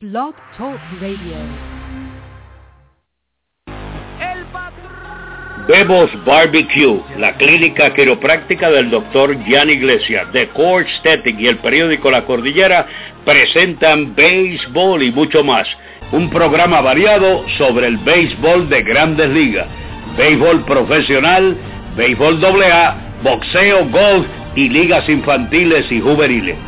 Blog Talk Radio. Bebos Barbecue, la clínica quiropráctica del doctor Jan Iglesias, de Core Aesthetic y el periódico La Cordillera presentan béisbol y mucho más. Un programa variado sobre el béisbol de grandes ligas, béisbol profesional, béisbol AA, boxeo, golf y ligas infantiles y juveniles.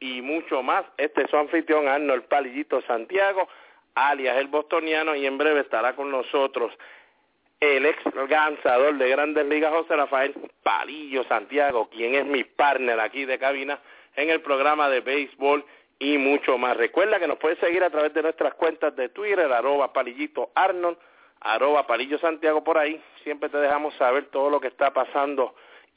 y mucho más. Este es su anfitrión Arnold Palillito Santiago, alias el bostoniano, y en breve estará con nosotros el ex lanzador de Grandes Ligas, José Rafael Palillo Santiago, quien es mi partner aquí de cabina en el programa de béisbol y mucho más. Recuerda que nos puedes seguir a través de nuestras cuentas de Twitter, arroba palillito Arnold, arroba palillo Santiago por ahí. Siempre te dejamos saber todo lo que está pasando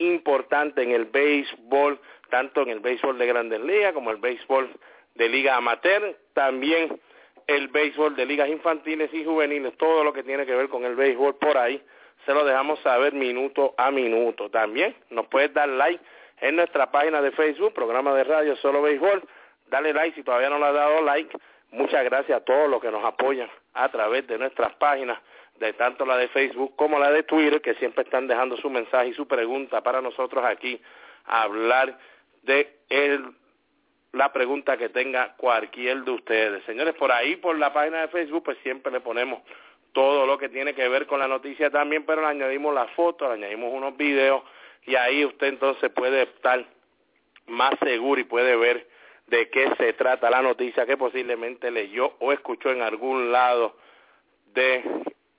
importante en el béisbol, tanto en el béisbol de Grandes Ligas como el béisbol de Liga Amateur. También el béisbol de ligas infantiles y juveniles, todo lo que tiene que ver con el béisbol por ahí, se lo dejamos saber minuto a minuto. También nos puedes dar like en nuestra página de Facebook, programa de radio Solo Béisbol. Dale like si todavía no le has dado like. Muchas gracias a todos los que nos apoyan a través de nuestras páginas, de tanto la de Facebook como la de Twitter, que siempre están dejando su mensaje y su pregunta para nosotros aquí hablar de el la pregunta que tenga cualquier de ustedes. Señores, por ahí, por la página de Facebook, pues siempre le ponemos todo lo que tiene que ver con la noticia también, pero le añadimos las fotos, le añadimos unos videos y ahí usted entonces puede estar más seguro y puede ver de qué se trata la noticia que posiblemente leyó o escuchó en algún lado de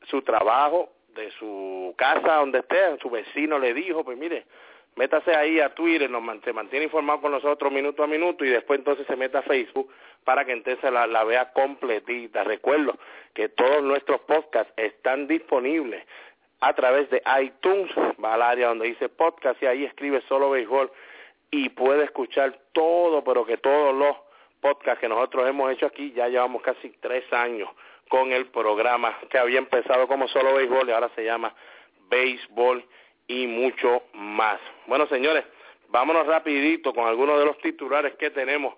su trabajo, de su casa, donde esté, su vecino le dijo, pues mire, métase ahí a Twitter, nos se mantiene informado con nosotros minuto a minuto y después entonces se meta a Facebook para que entonces la, la vea completita. Recuerdo que todos nuestros podcasts están disponibles a través de iTunes, va al área donde dice podcast y ahí escribe solo béisbol y puede escuchar todo, pero que todos los podcasts que nosotros hemos hecho aquí, ya llevamos casi tres años con el programa que había empezado como solo béisbol y ahora se llama béisbol y mucho más. Bueno, señores, vámonos rapidito con algunos de los titulares que tenemos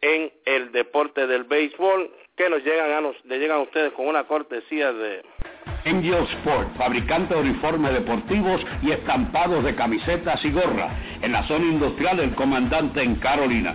en el deporte del béisbol que nos llegan a nos, le llegan a ustedes con una cortesía de Angel Sport, fabricante de uniformes deportivos y estampados de camisetas y gorras en la zona industrial del comandante en Carolina.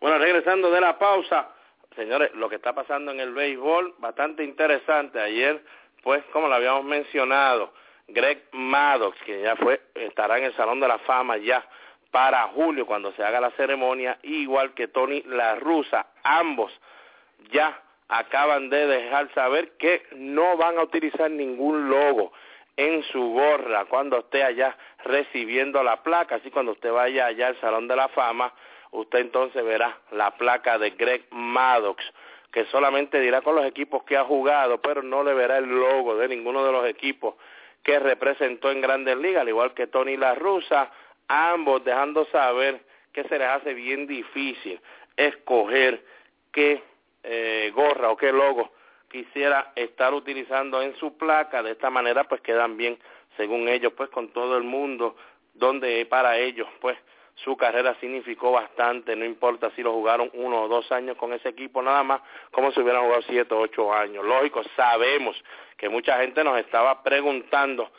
Bueno, regresando de la pausa, señores, lo que está pasando en el béisbol, bastante interesante. Ayer, pues, como lo habíamos mencionado, Greg Maddox, que ya fue, estará en el Salón de la Fama ya para julio cuando se haga la ceremonia, igual que Tony La Russa, ambos ya acaban de dejar saber que no van a utilizar ningún logo en su gorra cuando esté allá recibiendo la placa, así cuando usted vaya allá al Salón de la Fama, usted entonces verá la placa de Greg Maddox, que solamente dirá con los equipos que ha jugado, pero no le verá el logo de ninguno de los equipos que representó en Grandes Ligas, al igual que Tony La Russa, ambos dejando saber que se les hace bien difícil escoger qué eh, gorra o qué logo quisiera estar utilizando en su placa, de esta manera pues quedan bien, según ellos, pues con todo el mundo, donde para ellos pues su carrera significó bastante, no importa si lo jugaron uno o dos años con ese equipo nada más, como si hubieran jugado siete o ocho años. Lógico, sabemos que mucha gente nos estaba preguntando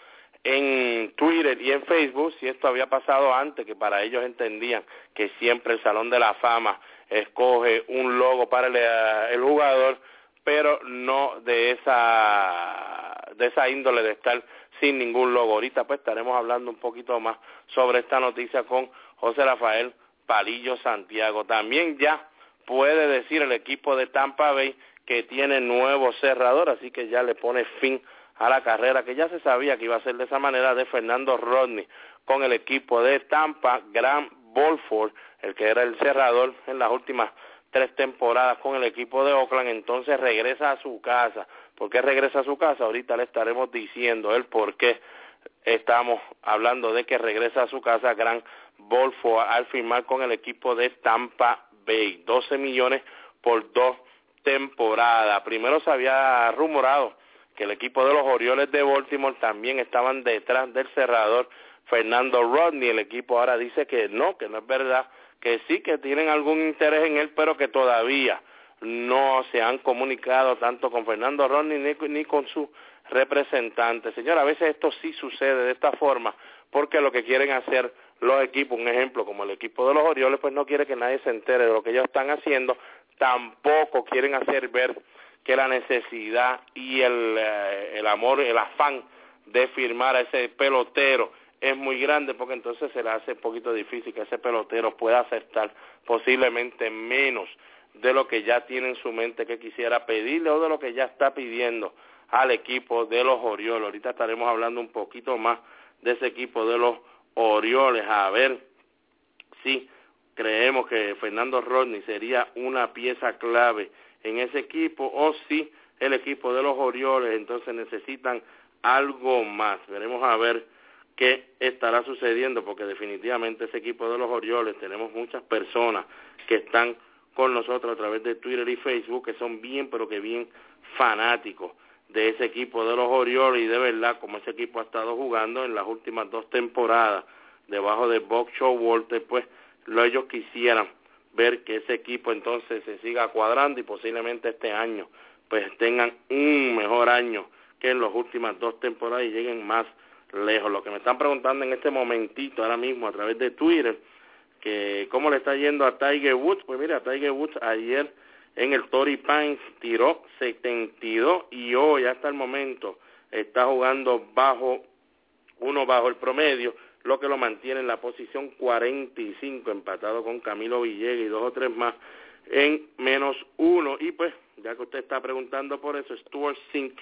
en Twitter y en Facebook si esto había pasado antes, que para ellos entendían que siempre el Salón de la Fama escoge un logo para el, eh, jugador, pero no de esa de esa índole de estar sin ningún logo. Ahorita pues estaremos hablando un poquito más sobre esta noticia con José Rafael Palillo Santiago. También ya puede decir el equipo de Tampa Bay que tiene nuevo cerrador, así que ya le pone fin a la carrera que ya se sabía que iba a ser de esa manera de Fernando Rodney con el equipo de Tampa, Grant Bolford, el que era el cerrador en las últimas tres temporadas con el equipo de Oakland, entonces regresa a su casa. ¿Por qué regresa a su casa? Ahorita le estaremos diciendo el por qué estamos hablando de que regresa a su casa Grant Bolford al firmar con el equipo de Tampa Bay. 12 millones por dos temporadas. Primero se había rumorado que el equipo de los Orioles de Baltimore también estaban detrás del cerrador Fernando Rodney. El equipo ahora dice que no, que no es verdad, que sí que tienen algún interés en él, pero que todavía no se han comunicado tanto con Fernando Rodney ni, ni con su representante. Señora, a veces esto sí sucede de esta forma porque lo que quieren hacer los equipos, un ejemplo como el equipo de los Orioles, pues no quiere que nadie se entere de lo que ellos están haciendo, tampoco quieren hacer ver que la necesidad y el, eh, el amor, el afán de firmar a ese pelotero es muy grande porque entonces se le hace un poquito difícil que ese pelotero pueda aceptar posiblemente menos de lo que ya tiene en su mente que quisiera pedirle o de lo que ya está pidiendo al equipo de los Orioles. Ahorita estaremos hablando un poquito más de ese equipo de los Orioles, a ver si creemos que Fernando Rodney sería una pieza clave en ese equipo o si el equipo de los Orioles entonces necesitan algo más. Veremos a ver qué estará sucediendo porque definitivamente ese equipo de los Orioles tenemos muchas personas que están con nosotros a través de Twitter y Facebook que son bien pero que bien fanáticos de ese equipo de los Orioles y de verdad como ese equipo ha estado jugando en las últimas dos temporadas debajo de Bob Showalter, pues lo ellos quisieran ver que ese equipo entonces se siga cuadrando y posiblemente este año pues tengan un mejor año que en las últimas dos temporadas y lleguen más lejos. Lo que me están preguntando en este momentito ahora mismo a través de Twitter, que cómo le está yendo a Tiger Woods, pues mira, Tiger Woods ayer en el Tory Pines tiró 72 y hoy hasta el momento está jugando bajo uno bajo el promedio, lo que lo mantiene en la posición 45, empatado con Camilo Villegas y dos o tres más en menos uno. Y pues, ya que usted está preguntando por eso, Stuart Sink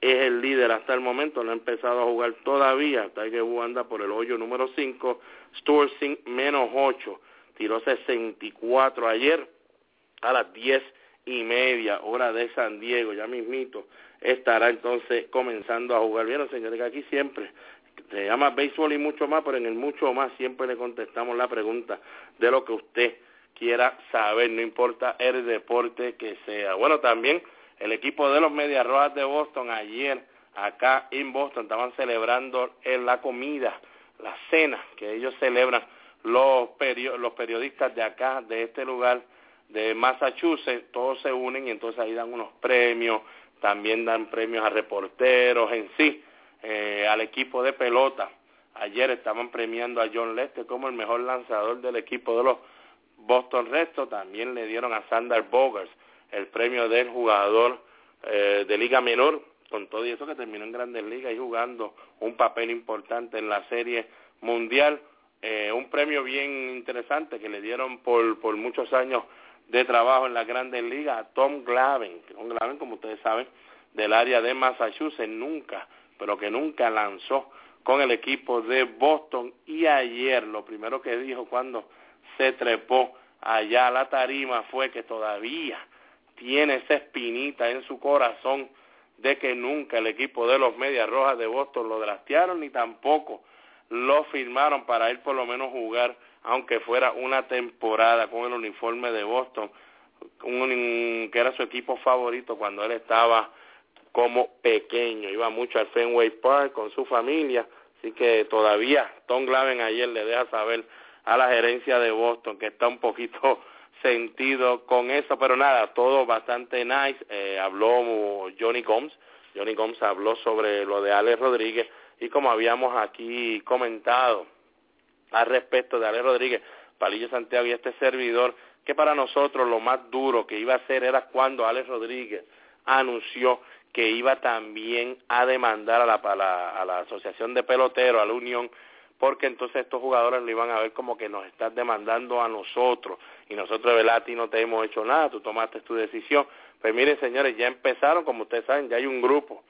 es el líder hasta el momento, no ha empezado a jugar todavía, Tiger Woods anda por el hoyo número 5, Stuart menos 8, tiró 64 ayer, a las diez y media hora de San Diego, ya mismito, estará entonces comenzando a jugar. Bien, señores, que aquí siempre se llama béisbol y mucho más, pero en el mucho más siempre le contestamos la pregunta de lo que usted quiera saber, no importa el deporte que sea. Bueno, también el equipo de los Medias Rojas de Boston ayer acá en Boston estaban celebrando la comida, la cena que ellos celebran los, periodistas de acá, de este lugar, de Massachusetts, todos se unen y entonces ahí dan unos premios, también dan premios a reporteros en sí, eh, al equipo de pelota. Ayer estaban premiando a John Lester como el mejor lanzador del equipo de los Boston Red también le dieron a Sander Bogers el premio del jugador eh, de Liga Menor, con todo y eso que terminó en Grandes Ligas y jugando un papel importante en la Serie Mundial. Eh, un premio bien interesante que le dieron por, por muchos años de trabajo en las grandes ligas a Tom Glavin. Tom Glavin, como ustedes saben, del área de Massachusetts, nunca, pero que nunca lanzó con el equipo de Boston. Y ayer lo primero que dijo cuando se trepó allá a la tarima fue que todavía tiene esa espinita en su corazón de que nunca el equipo de los Medias Rojas de Boston lo drastearon ni tampoco lo firmaron para él por lo menos jugar aunque fuera una temporada con el uniforme de Boston, un, que era su equipo favorito cuando él estaba como pequeño, iba mucho al Fenway Park con su familia, así que todavía Tom Glaven ayer le deja saber a la gerencia de Boston que está un poquito sentido con eso, pero nada, todo bastante nice, eh, habló Johnny Gomes, Johnny Gomes habló sobre lo de Alex Rodríguez y como habíamos aquí comentado, al respecto de Ale Rodríguez, Palillo Santiago y este servidor, que para nosotros lo más duro que iba a hacer era cuando Alex Rodríguez anunció que iba también a demandar a la, a la, Asociación de Peloteros, a la Unión, porque entonces estos jugadores lo iban a ver como que nos estás demandando a nosotros y nosotros de ti no te hemos hecho nada, tú tomaste tu decisión. Pues miren señores, ya empezaron, como ustedes saben, ya hay un grupo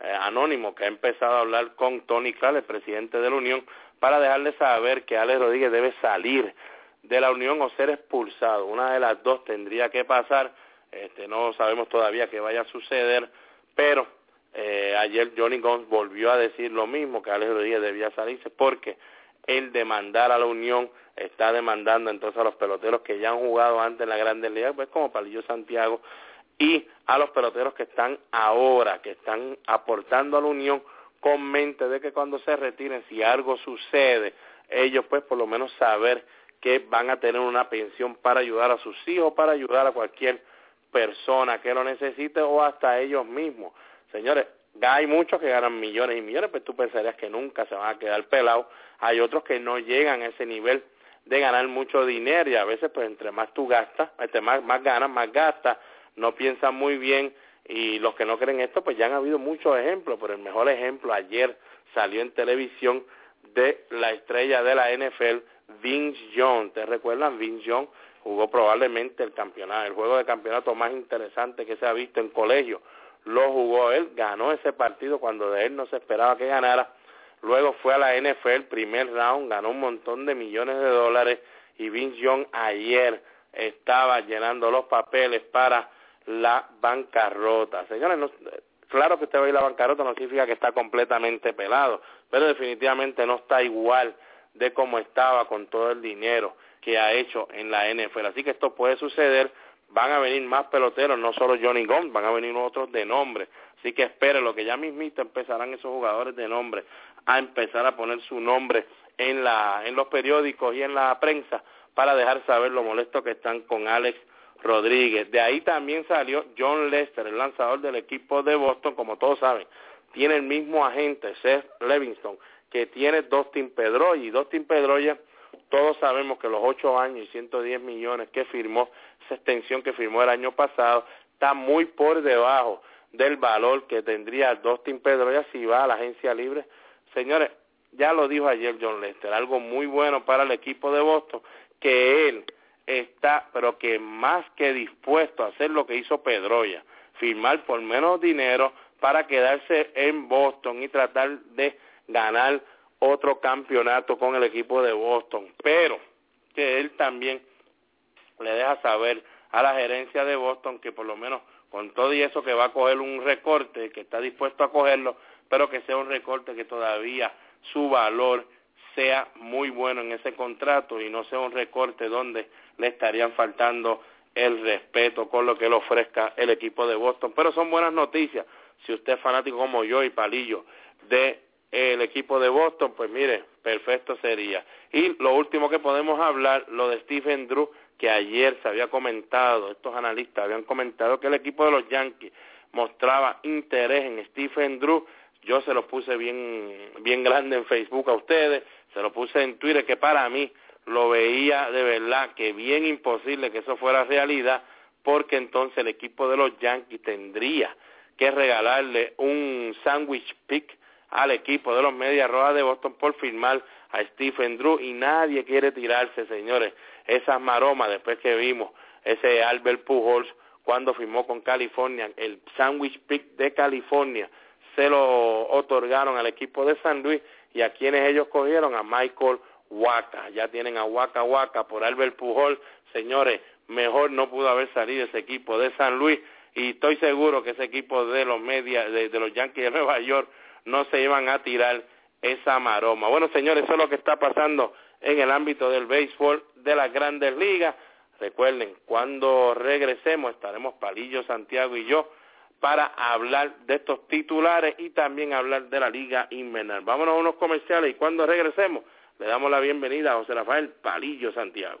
eh, anónimo que ha empezado a hablar con Tony Clark, el presidente de la Unión, para dejarle saber que Alex Rodríguez debe salir de la Unión o ser expulsado. Una de las dos tendría que pasar, este, no sabemos todavía qué vaya a suceder, pero eh, ayer Johnny Gomes volvió a decir lo mismo, que Alex Rodríguez debía salirse porque el demandar a la Unión está demandando entonces a los peloteros que ya han jugado antes en la Grandes Ligas, pues como Palillo Santiago, y a los peloteros que están ahora, que están aportando a la Unión con mente de que cuando se retiren, si algo sucede, ellos pues por lo menos saber que van a tener una pensión para ayudar a sus hijos, para ayudar a cualquier persona que lo necesite o hasta ellos mismos. Señores, hay muchos que ganan millones y millones, pero tú pensarías que nunca se van a quedar pelados. Hay otros que no llegan a ese nivel de ganar mucho dinero y a veces pues entre más tú gastas, entre más, más ganas, más gastas, no piensan muy bien y los que no creen esto pues ya han habido muchos ejemplos, pero el mejor ejemplo ayer salió en televisión de la estrella de la NFL, Vince Young. ¿Te recuerdan? Vince Young jugó probablemente el campeonato, el juego de campeonato más interesante que se ha visto en colegio. Lo jugó él, ganó ese partido cuando de él no se esperaba que ganara. Luego fue a la NFL, primer round, ganó un montón de millones de dólares y Vince Young ayer estaba llenando los papeles para la bancarrota. Señores, claro que usted va a ir a la bancarrota no significa que está completamente pelado, pero definitivamente no está igual de cómo estaba con todo el dinero que ha hecho en la NFL. Así que esto puede suceder, van a venir más peloteros, no solo Johnny Gomes, van a venir otros de nombre. Así que espere lo que ya mismito empezarán esos jugadores de nombre a empezar a poner su nombre en, la, en los periódicos y en la prensa para dejar saber lo molesto que están con Alex Rodríguez. De ahí también salió John Lester, el lanzador del equipo de Boston, como todos saben, tiene el mismo agente, Seth Levinson, que tiene Dustin Pedroya. Y Dustin Pedroya, todos sabemos que los ocho años y 110 millones que firmó, esa extensión que firmó el año pasado, está muy por debajo del valor que tendría Dustin Pedroya si va a la agencia libre. Señores, ya lo dijo ayer John Lester, algo muy bueno para el equipo de Boston, que él está, pero que más que dispuesto a hacer lo que hizo Pedroya, firmar por menos dinero para quedarse en Boston y tratar de ganar otro campeonato con el equipo de Boston, pero que él también le deja saber a la gerencia de Boston que por lo menos con todo y eso que va a coger un recorte, que está dispuesto a cogerlo, pero que sea un recorte que todavía su valor sea muy bueno en ese contrato y no sea un recorte donde le estarían faltando el respeto con lo que le ofrezca el equipo de Boston. Pero son buenas noticias. Si usted es fanático como yo y Palillo de el equipo de Boston, pues mire, perfecto sería. Y lo último que podemos hablar, lo de Stephen Drew, que ayer se había comentado, estos analistas habían comentado que el equipo de los Yankees mostraba interés en Stephen Drew. Yo se lo puse bien, bien grande en Facebook a ustedes, se lo puse en Twitter, que para mí lo veía de verdad que bien imposible que eso fuera realidad, porque entonces el equipo de los Yankees tendría que regalarle un sandwich pick al equipo de los Medias Rojas de Boston por firmar a Stephen Drew y nadie quiere tirarse, señores, esas maromas después que vimos ese Albert Pujols cuando firmó con California, el sandwich pick de California, se lo otorgaron al equipo de San Luis y a quienes ellos cogieron, a Michael Waka, ya tienen a Waka Waka por Albert Pujol, señores, mejor no pudo haber salido ese equipo de San Luis y estoy seguro que ese equipo de los media, de los Yankees de Nueva York no se iban a tirar esa maroma. Bueno, señores, eso es lo que está pasando en el ámbito del béisbol de las grandes ligas. Recuerden, cuando regresemos estaremos Palillo, Santiago y yo para hablar de estos titulares y también hablar de la liga invernal. Vámonos a unos comerciales y cuando regresemos le damos la bienvenida a José Rafael Palillo Santiago.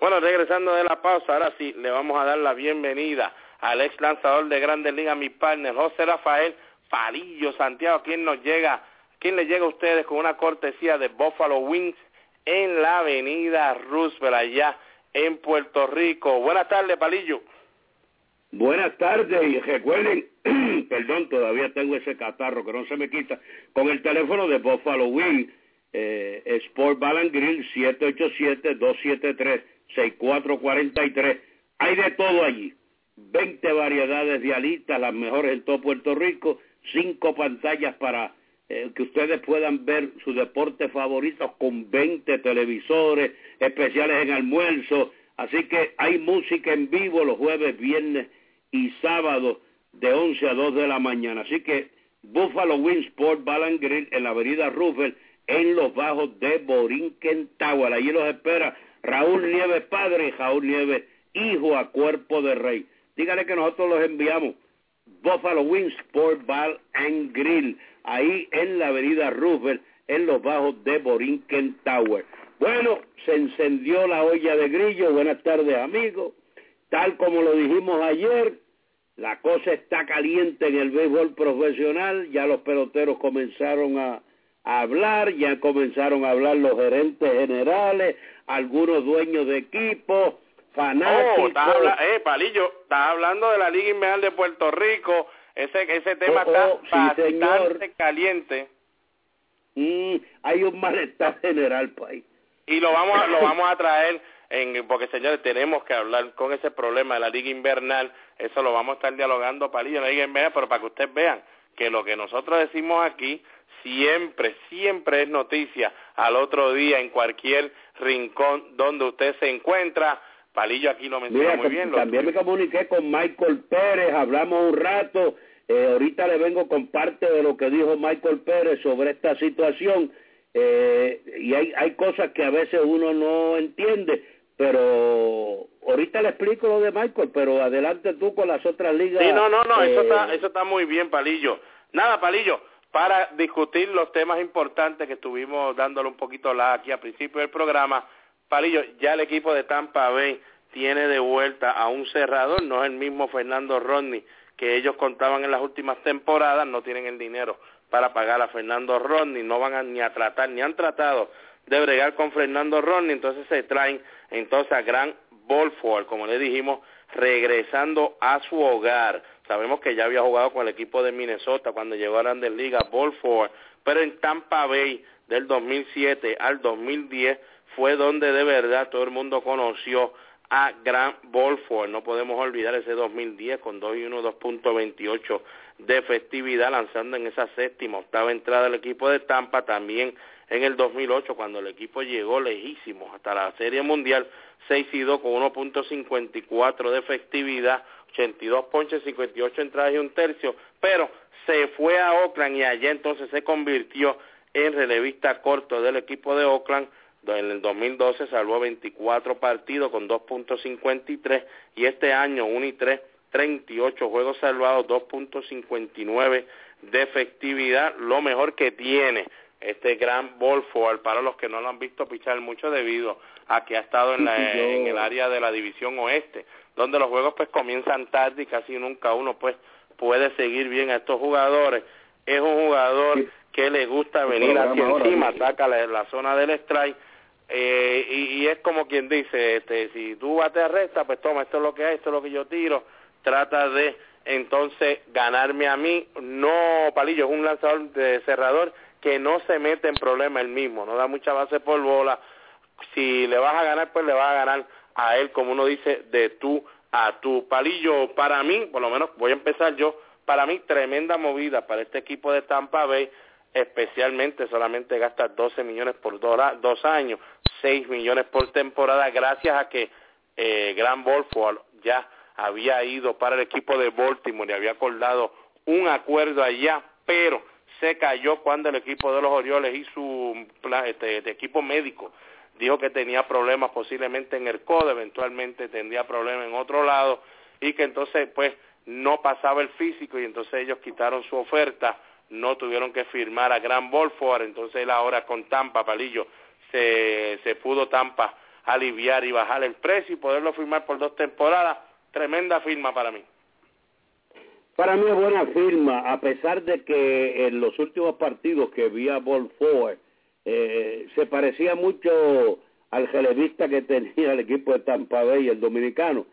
Bueno, regresando de la pausa, ahora sí, le vamos a dar la bienvenida al ex lanzador de Grandes Ligas, mi partner, José Rafael Palillo Santiago, quien nos llega, quien le llega a ustedes con una cortesía de Buffalo Wings en la avenida Roosevelt, allá en Puerto Rico. Buenas tardes, Palillo. Buenas tardes y recuerden, perdón, todavía tengo ese catarro que no se me quita, con el teléfono de Buffalo Wing, eh, Sport Balance Grill 787-273-6443. Hay de todo allí. 20 variedades de alitas, las mejores en todo Puerto Rico, cinco pantallas para eh, que ustedes puedan ver su deporte favorito con 20 televisores especiales en almuerzo. Así que hay música en vivo los jueves, viernes y sábados de 11 a 2 de la mañana. Así que Buffalo Wings Sport Balance Grill en la avenida Roosevelt en los bajos de Borinquen Tower. Allí los espera Raúl Nieves padre y Raúl Nieves hijo a cuerpo de rey. Dígale que nosotros los enviamos. Buffalo Wings Sport Bar and Grill ahí en la avenida Roosevelt, en los bajos de Borinquen Tower. Bueno, se encendió la olla de grillo, buenas tardes amigos. Tal como lo dijimos ayer, la cosa está caliente en el béisbol profesional, ya los peloteros comenzaron a, hablar, ya comenzaron a hablar los gerentes generales, algunos dueños de equipo, fanáticos. Oh, eh, Palillo, estás hablando de la Liga Invernal de Puerto Rico, ese, ese tema está oh, bastante caliente. Mm, hay un malestar general, país. Y lo vamos, a, lo vamos a traer, en, porque señores, tenemos que hablar con ese problema de la Liga Invernal. Eso lo vamos a estar dialogando, Palillo, en la Liga Invernal, pero para que ustedes vean que lo que nosotros decimos aquí siempre, siempre es noticia al otro día en cualquier rincón donde usted se encuentra. Palillo aquí lo menciona muy bien. También me comuniqué con Michael Pérez, hablamos un rato eh, ahorita le vengo con parte de lo que dijo Michael Pérez sobre esta situación eh, y hay, hay cosas que a veces uno no entiende, pero ahorita le explico lo de Michael, pero adelante tú con las otras ligas. Sí, no, no, no, eso, está, eh, eso está muy bien, Palillo. Nada, Palillo, para discutir los temas importantes que estuvimos dándole un poquito la aquí al principio del programa, Palillo, ya el equipo de Tampa Bay tiene de vuelta a un cerrador, no es el mismo Fernando Rodney que ellos contaban en las últimas temporadas, no tienen el dinero para pagar a Fernando Rodney, no van a, ni a tratar, ni han tratado de bregar con Fernando Rodney, entonces se traen entonces a Gran Bolford, como le dijimos, regresando a su hogar. Sabemos que ya había jugado con el equipo de Minnesota cuando llegó a Grandes Ligas, Bolford, pero en Tampa Bay del 2007 al 2010 fue donde de verdad todo el mundo conoció a Gran Bolford. No podemos olvidar ese 2010 con 2 y 1, 2.28 de festividad, lanzando en esa séptima, octava entrada del equipo de Tampa. También en el 2008, cuando el equipo llegó lejísimo hasta la Serie Mundial, 6 y 2 con 1.54 de festividad, 82 ponches, 58 entradas y un tercio, pero se fue a Oakland y allá entonces se convirtió en relevista corto del equipo de Oakland. En el 2012 salvó 24 partidos con 2.53 y este año 1 y 3, 38 juegos salvados, 2.59 de efectividad, lo mejor que tiene este gran ball para los que no lo han visto pichar mucho debido a que ha estado en, en el área de la división oeste, donde los juegos pues comienzan tarde y casi nunca uno pues puede seguir bien a estos jugadores. Es un jugador que le gusta venir hacia encima, ataca la, la, zona del strike eh, y, es como quien dice, este, si tú bateas recta, pues toma, esto es lo que hay, esto es lo que yo tiro, trata de entonces ganarme a mí, no Palillo, es un lanzador de cerrador que no se mete en problema él mismo, no da mucha base por bola, si le vas a ganar, pues le vas a ganar a él, como uno dice, de tú a tú. Palillo, para mí, por lo menos voy a empezar yo, para mí tremenda movida para este equipo de Tampa Bay, especialmente solamente gasta 12 millones por dos años, 6 millones por temporada, gracias a que eh, Gran Bolford ya había ido para el equipo de Baltimore y había acordado un acuerdo allá, pero se cayó cuando el equipo de los Orioles y su este, equipo médico dijo que tenía problemas posiblemente en el codo, eventualmente tendría problemas en otro lado y que entonces pues no pasaba el físico y entonces ellos quitaron su oferta, no tuvieron que firmar a Gran Bolford, entonces él ahora con Tampa, Palillo, se, se pudo Tampa aliviar y bajar el precio y poderlo firmar por dos temporadas, tremenda firma para mí. Para mí es buena firma, a pesar de que en los últimos partidos que vi a Bolford, eh, se parecía mucho al relevista que tenía el equipo de Tampa Bay, el dominicano.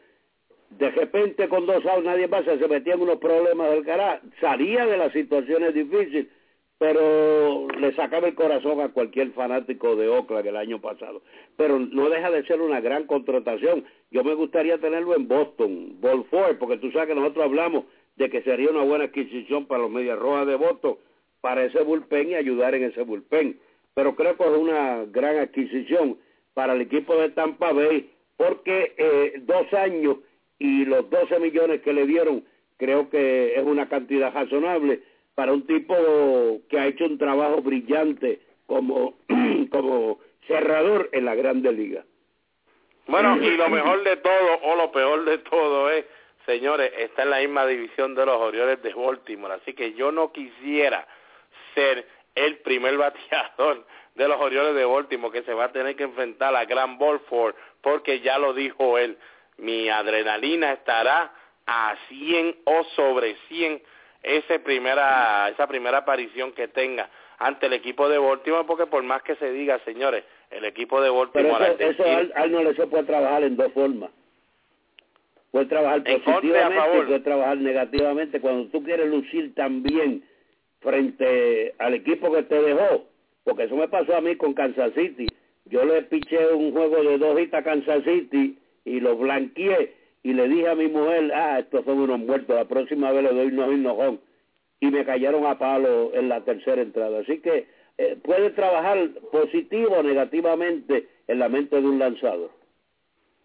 De repente con dos outs nadie pasa, se metía en unos problemas del cara, salía de las situaciones difíciles, pero le sacaba el corazón a cualquier fanático de Oakland el año pasado. Pero no deja de ser una gran contratación. Yo me gustaría tenerlo en Boston, Ford, porque tú sabes que nosotros hablamos de que sería una buena adquisición para los Medias Rojas de Boston, para ese bullpen y ayudar en ese bullpen pero creo que es una gran adquisición para el equipo de Tampa Bay, porque eh, dos años y los 12 millones que le dieron, creo que es una cantidad razonable para un tipo que ha hecho un trabajo brillante como, como cerrador en la Grande Liga. Bueno, y lo mejor de todo, o lo peor de todo es, señores, está en la misma división de los Orioles de Baltimore, así que yo no quisiera ser el primer bateador de los Orioles de Baltimore que se va a tener que enfrentar a Gran Bolford porque ya lo dijo él, mi adrenalina estará a 100 o sobre 100 esa primera, esa primera aparición que tenga ante el equipo de Baltimore porque por más que se diga, señores, el equipo de Baltimore... Pero eso, eso al, no le se puede trabajar en dos formas. Puede trabajar positivamente y puede trabajar negativamente. Cuando tú quieres lucir también frente al equipo que te dejó, porque eso me pasó a mí con Kansas City. Yo le piché un juego de dos hitas a Kansas City y lo blanqueé y le dije a mi mujer, ah, estos son unos muertos, la próxima vez le doy unos hinojón. Y me cayeron a palo en la tercera entrada. Así que eh, puede trabajar positivo o negativamente en la mente de un lanzador.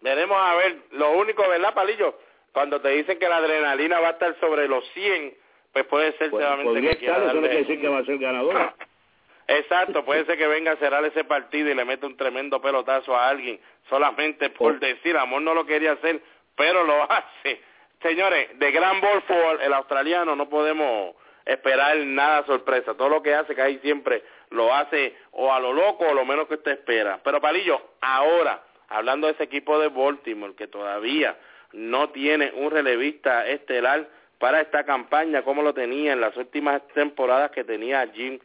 Veremos a ver, lo único, ¿verdad, Palillo? Cuando te dicen que la adrenalina va a estar sobre los 100, pues puede ser pues, que quiera decir que va a ser ganador. Exacto, puede ser que venga a cerrar ese partido y le meta un tremendo pelotazo a alguien, solamente por oh. decir, amor no lo quería hacer, pero lo hace. Señores, de Gran Bolford, el australiano, no podemos esperar nada sorpresa. Todo lo que hace, que ahí siempre lo hace o a lo loco o lo menos que usted espera. Pero Palillo, ahora, hablando de ese equipo de Baltimore, que todavía no tiene un relevista estelar, para esta campaña como lo tenía en las últimas temporadas que tenía Jim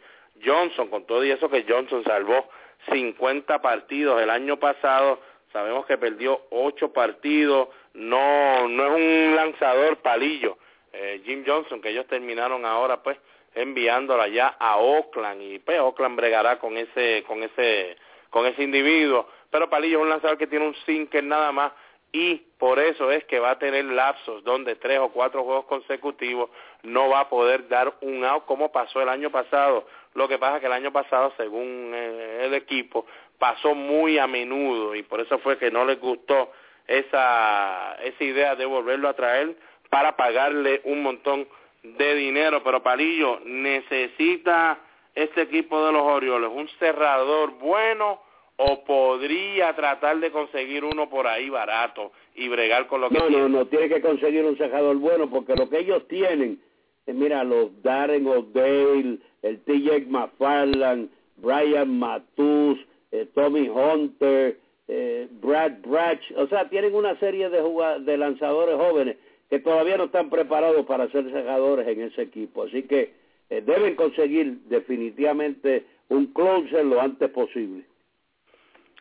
Johnson, con todo y eso que Johnson salvó 50 partidos el año pasado, sabemos que perdió 8 partidos, no, no es un lanzador palillo, eh, Jim Johnson, que ellos terminaron ahora pues enviándola ya a Oakland. Y pues Oakland bregará con ese, con ese, con ese individuo, pero Palillo es un lanzador que tiene un sinker nada más y por eso es que va a tener lapsos donde tres o cuatro juegos consecutivos no va a poder dar un out como pasó el año pasado. Lo que pasa es que el año pasado, según eh, el equipo, pasó muy a menudo y por eso fue que no les gustó esa, esa idea de volverlo a traer para pagarle un montón de dinero. Pero Palillo necesita este equipo de los Orioles un cerrador bueno o podría tratar de conseguir uno por ahí barato y bregar con lo que no, No, no, tiene que conseguir un cejador bueno porque lo que ellos tienen, eh, mira, los Darren O'Dale, el TJ McFarland, Brian Matus, eh, Tommy Hunter, eh, Brad Bratch, o sea, tienen una serie de, de lanzadores jóvenes que todavía no están preparados para ser cejadores en ese equipo. Así que eh, deben conseguir definitivamente un closer lo antes posible.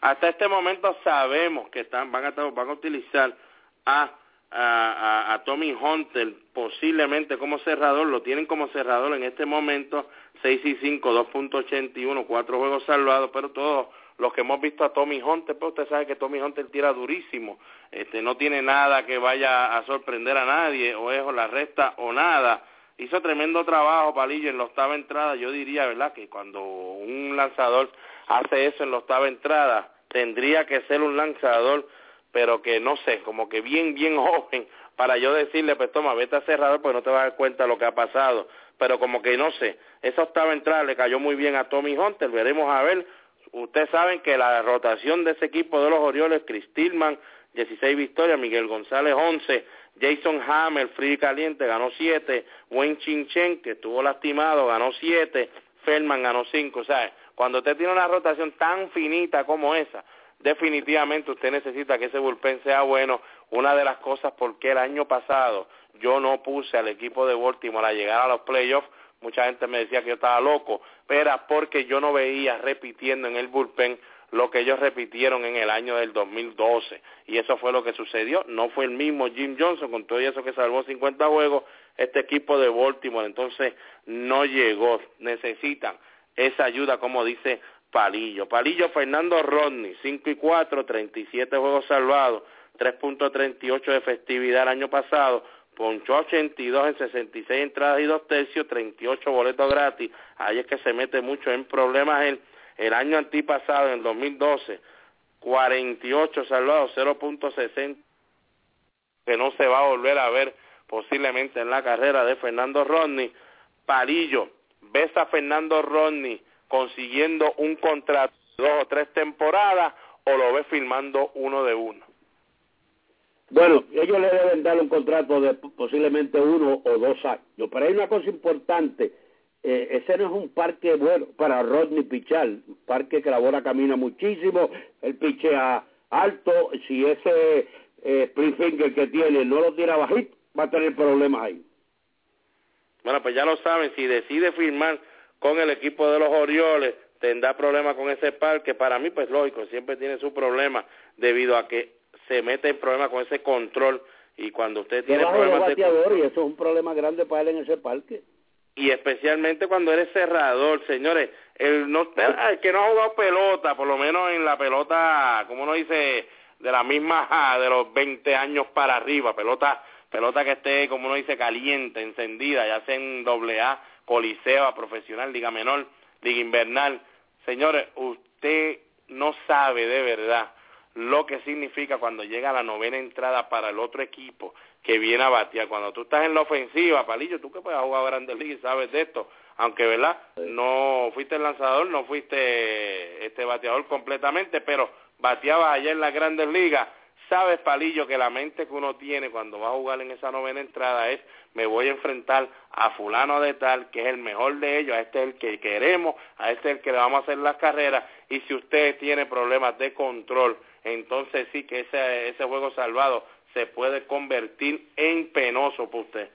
Hasta este momento sabemos que están, van, a, van a utilizar a, a, a Tommy Hunter posiblemente como cerrador, lo tienen como cerrador en este momento, 6 y 5, 2.81, cuatro juegos salvados, pero todos los que hemos visto a Tommy Hunter, pues usted sabe que Tommy Hunter tira durísimo, este, no tiene nada que vaya a sorprender a nadie, o es o la resta o nada. Hizo tremendo trabajo Palillo en la octava entrada, yo diría, ¿verdad?, que cuando un lanzador hace eso en la octava entrada, tendría que ser un lanzador, pero que no sé, como que bien, bien joven, para yo decirle, pues toma, vete a cerrador, pues no te vas a dar cuenta lo que ha pasado. Pero como que no sé, esa octava entrada le cayó muy bien a Tommy Hunter, veremos a ver ustedes saben que la rotación de ese equipo de los Orioles, Chris Tillman, 16 victorias, Miguel González 11, Jason Hammer, Free Caliente, ganó 7, Wayne Chinchen, que estuvo lastimado, ganó 7, Feldman ganó 5, o sea, cuando usted tiene una rotación tan finita como esa, definitivamente usted necesita que ese bullpen sea bueno. Una de las cosas porque el año pasado yo no puse al equipo de Baltimore a llegar a los playoffs mucha gente me decía que yo estaba loco, pero era porque yo no veía repitiendo en el bullpen lo que ellos repitieron en el año del 2012 y eso fue lo que sucedió, no fue el mismo Jim Johnson con todo eso que salvó 50 juegos, este equipo de Baltimore. Entonces no llegó, necesitan esa ayuda como dice Palillo. Palillo Fernando Rodney, 5 y 4, 37 juegos salvados, 3.38 de festividad el año pasado, ponchó 82 en 66 entradas y dos tercios, 38 boletos gratis. Ahí es que se mete mucho en problemas el, el año antipasado, en 2012, 48 salvados, 0.60, que no se va a volver a ver posiblemente en la carrera de Fernando Rodney. Parillo, ¿ves a Fernando Rodney consiguiendo un contrato de dos o tres temporadas o lo ves firmando uno de uno? Bueno, ellos le deben dar un contrato de posiblemente uno o dos años, pero hay una cosa importante, eh, ese no es un parque bueno para Rodney Pichal, un parque que la bola camina muchísimo, el pichea alto, si ese eh, split finger que tiene no lo tira bajito, va a tener problemas ahí. Bueno, pues ya lo saben, si decide firmar con el equipo de los Orioles, tendrá problemas con ese parque, para mí pues lógico, siempre tiene su problema debido a que se mete en problemas con ese control y cuando usted tiene problemas de y eso es un problema grande para él en ese parque. Y especialmente cuando eres cerrador, señores, el, no, el que no ha jugado pelota, por lo menos en la pelota, como uno dice, de la misma, de los 20 años para arriba, pelota, pelota que esté, como uno dice, caliente, encendida, ya sea en doble A, coliseo, profesional, liga menor, liga invernal. Señores, usted no sabe de verdad lo que significa cuando llega la novena entrada para el otro equipo que viene a batear. Cuando tú estás en la ofensiva, Palillo, tú que puedes jugar Grandes Ligas y sabes de esto, aunque, ¿verdad? No fuiste el lanzador, no fuiste este bateador completamente, pero bateabas allá en las Grandes Ligas. Sabes, Palillo, que la mente que uno tiene cuando va a jugar en esa novena entrada es, me voy a enfrentar a fulano de tal, que es el mejor de ellos, a este es el que queremos, a este es el que le vamos a hacer las carreras, y si usted tiene problemas de control, entonces sí que ese, ese juego salvado se puede convertir en penoso para usted.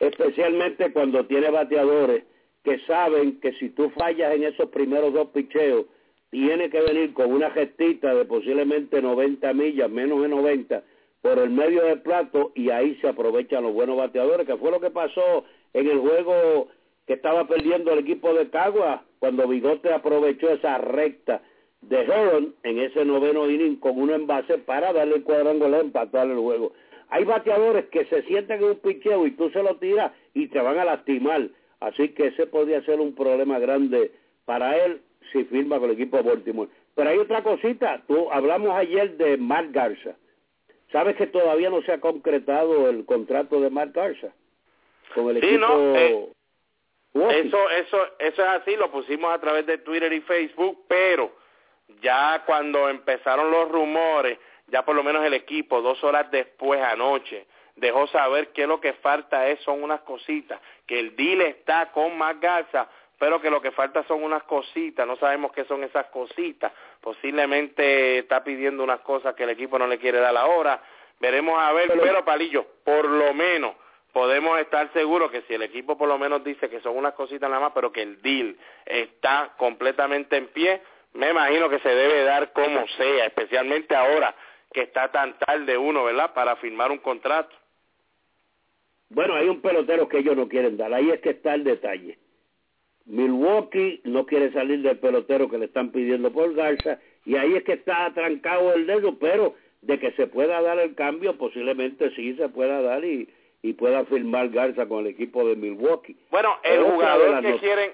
Especialmente cuando tiene bateadores que saben que si tú fallas en esos primeros dos picheos, tiene que venir con una gestita de posiblemente 90 millas, menos de 90, por el medio del plato y ahí se aprovechan los buenos bateadores, que fue lo que pasó en el juego que estaba perdiendo el equipo de Cagua, cuando Bigote aprovechó esa recta de Heron en ese noveno inning con uno envase para darle el cuadrangular empatar el juego. Hay bateadores que se sienten en un picheo y tú se lo tiras y te van a lastimar. Así que ese podría ser un problema grande para él si firma con el equipo de Baltimore. Pero hay otra cosita, tú hablamos ayer de Mark Garza. ¿Sabes que todavía no se ha concretado el contrato de Mark Garza con el equipo? No, eh, eso, eso, eso es así, lo pusimos a través de Twitter y Facebook, pero ya cuando empezaron los rumores, ya por lo menos el equipo, dos horas después anoche, dejó saber que lo que falta es, son unas cositas, que el deal está con más Garza, pero que lo que falta son unas cositas, no sabemos qué son esas cositas, posiblemente está pidiendo unas cosas que el equipo no le quiere dar ahora, veremos a ver, pero Palillo, por lo menos podemos estar seguros que si el equipo por lo menos dice que son unas cositas nada más, pero que el deal está completamente en pie, me imagino que se debe dar como sea, especialmente ahora que está tan tarde uno, ¿verdad?, para firmar un contrato. Bueno, hay un pelotero que ellos no quieren dar, ahí es que está el detalle. Milwaukee no quiere salir del pelotero que le están pidiendo por Garza y ahí es que está atrancado el dedo, pero de que se pueda dar el cambio, posiblemente sí se pueda dar y, y pueda firmar Garza con el equipo de Milwaukee. Bueno, el jugador que quieren,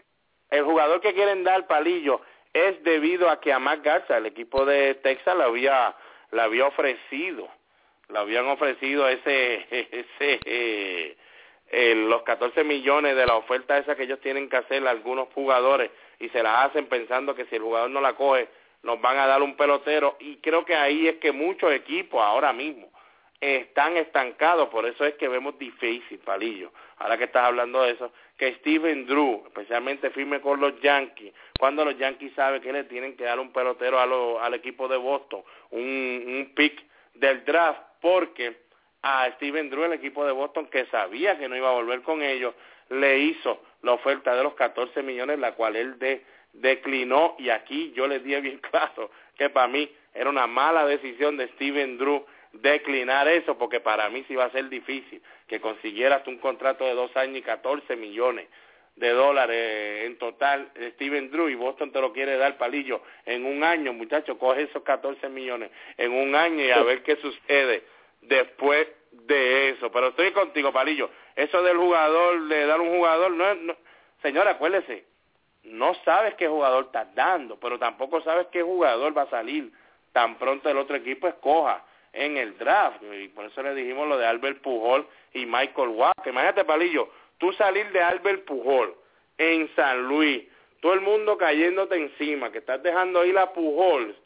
el jugador que quieren dar palillo es debido a que a Matt Garza, el equipo de Texas, le había, había ofrecido, le habían ofrecido ese, ese, eh, los 14 millones de la oferta esa que ellos tienen que hacer algunos jugadores y se la hacen pensando que si el jugador no la coge nos van a dar un pelotero. Y creo que ahí es que muchos equipos ahora mismo están estancados, por eso es que vemos difícil, Palillo, ahora que estás hablando de eso, que Steven Drew, especialmente firme con los Yankees, cuando los Yankees saben que le tienen que dar un pelotero a al equipo de Boston, un, un pick del draft, porque a Steven Drew, el equipo de Boston, que sabía que no iba a volver con ellos, le hizo la oferta de los 14 millones, la cual él de, declinó, y aquí yo les di bien claro que para mí era una mala decisión de Steven Drew declinar eso, porque para mí sí va a ser difícil que consiguieras un contrato de dos años y 14 millones de dólares en total Steven Drew y Boston te lo quiere dar palillo en un año, muchachos, coge esos 14 millones en un año y a ver qué sucede después de eso. Pero estoy contigo, palillo. Eso del jugador, de dar un jugador, no, no señora, acuérdese, no sabes qué jugador estás dando, pero tampoco sabes qué jugador va a salir tan pronto el otro equipo escoja en el draft. Y por eso le dijimos lo de Albert Pujol y Michael Watt. Imagínate, Palillo, tú salir de Albert Pujol en San Luis, todo el mundo cayéndote encima, que estás dejando ir a Pujol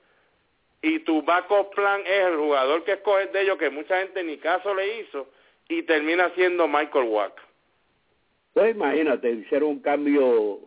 y tu backup plan es el jugador que escoges de ellos, que mucha gente ni caso le hizo, y termina siendo Michael Watt. Pues imagínate, hicieron un cambio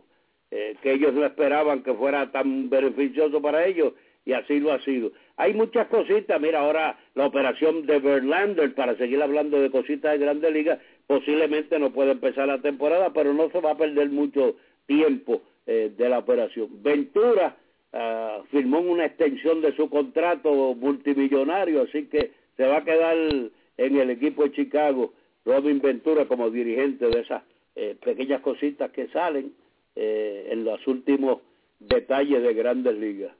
eh, que ellos no esperaban que fuera tan beneficioso para ellos y así lo ha sido. Hay muchas cositas, mira, ahora la operación de Verlander, para seguir hablando de cositas de grandes ligas, posiblemente no puede empezar la temporada, pero no se va a perder mucho tiempo eh, de la operación. Ventura uh, firmó una extensión de su contrato multimillonario, así que se va a quedar en el equipo de Chicago Robin Ventura como dirigente de esas eh, pequeñas cositas que salen eh, en los últimos detalles de grandes ligas.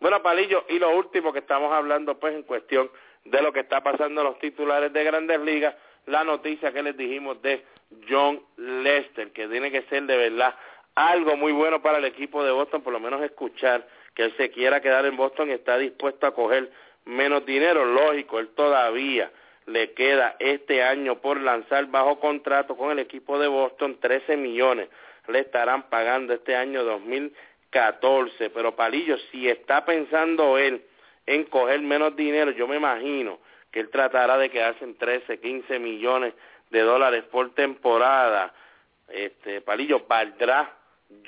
Bueno, Palillo, y lo último que estamos hablando, pues, en cuestión de lo que está pasando en los titulares de grandes ligas, la noticia que les dijimos de John Lester, que tiene que ser de verdad algo muy bueno para el equipo de Boston, por lo menos escuchar que él se quiera quedar en Boston y está dispuesto a coger menos dinero, lógico, él todavía le queda este año por lanzar bajo contrato con el equipo de Boston 13 millones le estarán pagando este año 2014. Pero Palillo, si está pensando él en coger menos dinero, yo me imagino que él tratará de quedarse en 13, 15 millones de dólares por temporada. Este, Palillo, valdrá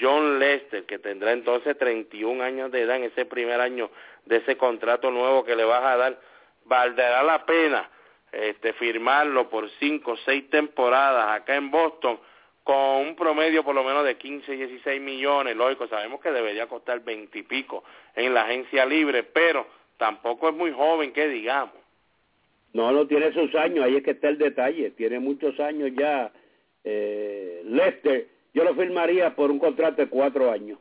John Lester, que tendrá entonces 31 años de edad en ese primer año de ese contrato nuevo que le vas a dar, valdrá la pena este, firmarlo por cinco o seis temporadas acá en Boston con un promedio por lo menos de 15, 16 millones, lógico, sabemos que debería costar 20 y pico en la agencia libre, pero tampoco es muy joven, que digamos. No, no tiene sus años, ahí es que está el detalle, tiene muchos años ya. Eh, Lester, yo lo firmaría por un contrato de cuatro años.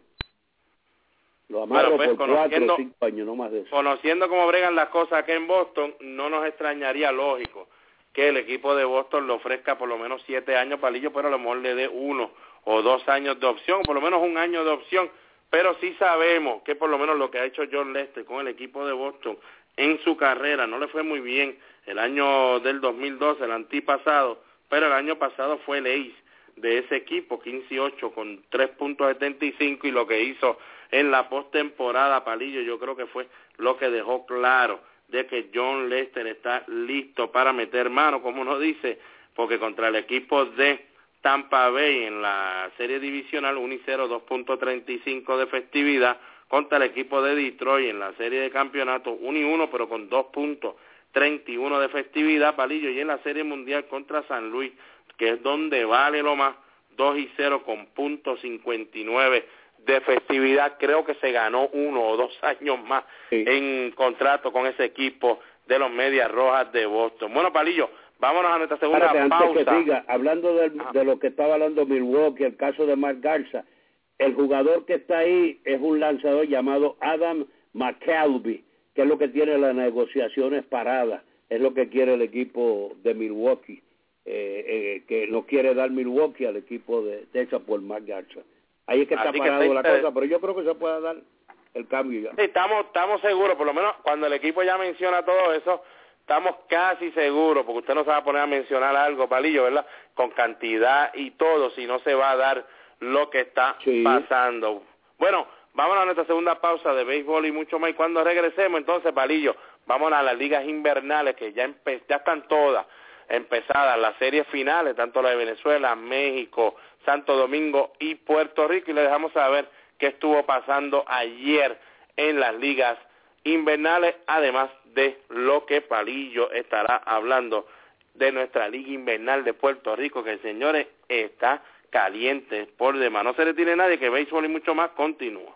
Lo amarro pues, por cuatro o cinco años, no más de eso. Conociendo cómo bregan las cosas aquí en Boston, no nos extrañaría, lógico, que el equipo de Boston le ofrezca por lo menos siete años palillo, pero a lo mejor le dé uno o dos años de opción, por lo menos un año de opción, pero sí sabemos que por lo menos lo que ha hecho John Lester con el equipo de Boston en su carrera, no le fue muy bien el año del 2012, el antipasado, pero el año pasado fue el ace de ese equipo, 15-8 con 3.75 y lo que hizo en la postemporada, Palillo, yo creo que fue lo que dejó claro de que John Lester está listo para meter mano, como uno dice, porque contra el equipo de Tampa Bay en la serie divisional 1 y 0, 2.35 de festividad, contra el equipo de Detroit en la serie de campeonato 1 y 1, pero con 2.31 de festividad, palillo, y en la serie mundial contra San Luis que es donde vale lo más, 2 y 0 con punto 59 de festividad. Creo que se ganó uno o dos años más en contrato con ese equipo de los Medias Rojas de Boston. Bueno, Palillo, vámonos a nuestra segunda pausa. hablando de, lo que estaba hablando Milwaukee, el caso de Mark Garza, el jugador que está ahí es un lanzador llamado Adam McCalby, que es lo que tiene las negociaciones paradas, es lo que quiere el equipo de Milwaukee, eh, eh, que no quiere dar Milwaukee al equipo de Texas por Mark Garza. Ahí es que está parado la cosa, pero yo creo que se puede dar el cambio ya. Sí, estamos, estamos seguros, por lo menos cuando el equipo ya menciona todo eso, estamos casi seguros, porque usted no se va a poner a mencionar algo, Palillo, ¿verdad? Con cantidad y todo, si no se va a dar lo que está pasando. Bueno, vámonos a nuestra segunda pausa de béisbol y mucho más. Y cuando regresemos, entonces, Palillo, vamos a las ligas invernales, que ya, ya están todas empezadas, las series finales, tanto la de Venezuela, México, Santo Domingo y Puerto Rico, y le dejamos saber qué estuvo pasando ayer en las ligas invernales, además de lo que Palillo estará hablando de nuestra liga invernal de Puerto Rico, que señores está caliente por demás. No se le tiene nadie que béisbol y mucho más continúa.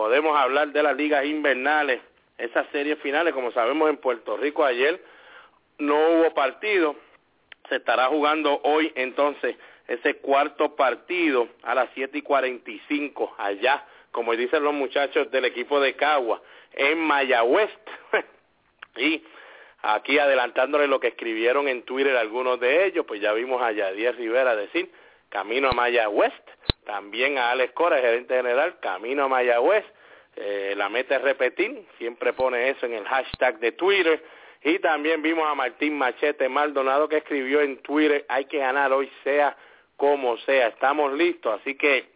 podemos hablar de las ligas invernales, esas series finales, como sabemos en Puerto Rico ayer no hubo partido, se estará jugando hoy entonces ese cuarto partido a las siete y cuarenta y cinco allá, como dicen los muchachos del equipo de Cagua, en Mayagüez. y aquí adelantándole lo que escribieron en Twitter algunos de ellos, pues ya vimos a Yadier Rivera decir camino a Mayagüez, también a Alex Cora, gerente general, camino a Mayagüez, eh, la meta es repetir, siempre pone eso en el hashtag de Twitter, y también vimos a Martín Machete Maldonado que escribió en Twitter, hay que ganar hoy sea como sea, estamos listos, así que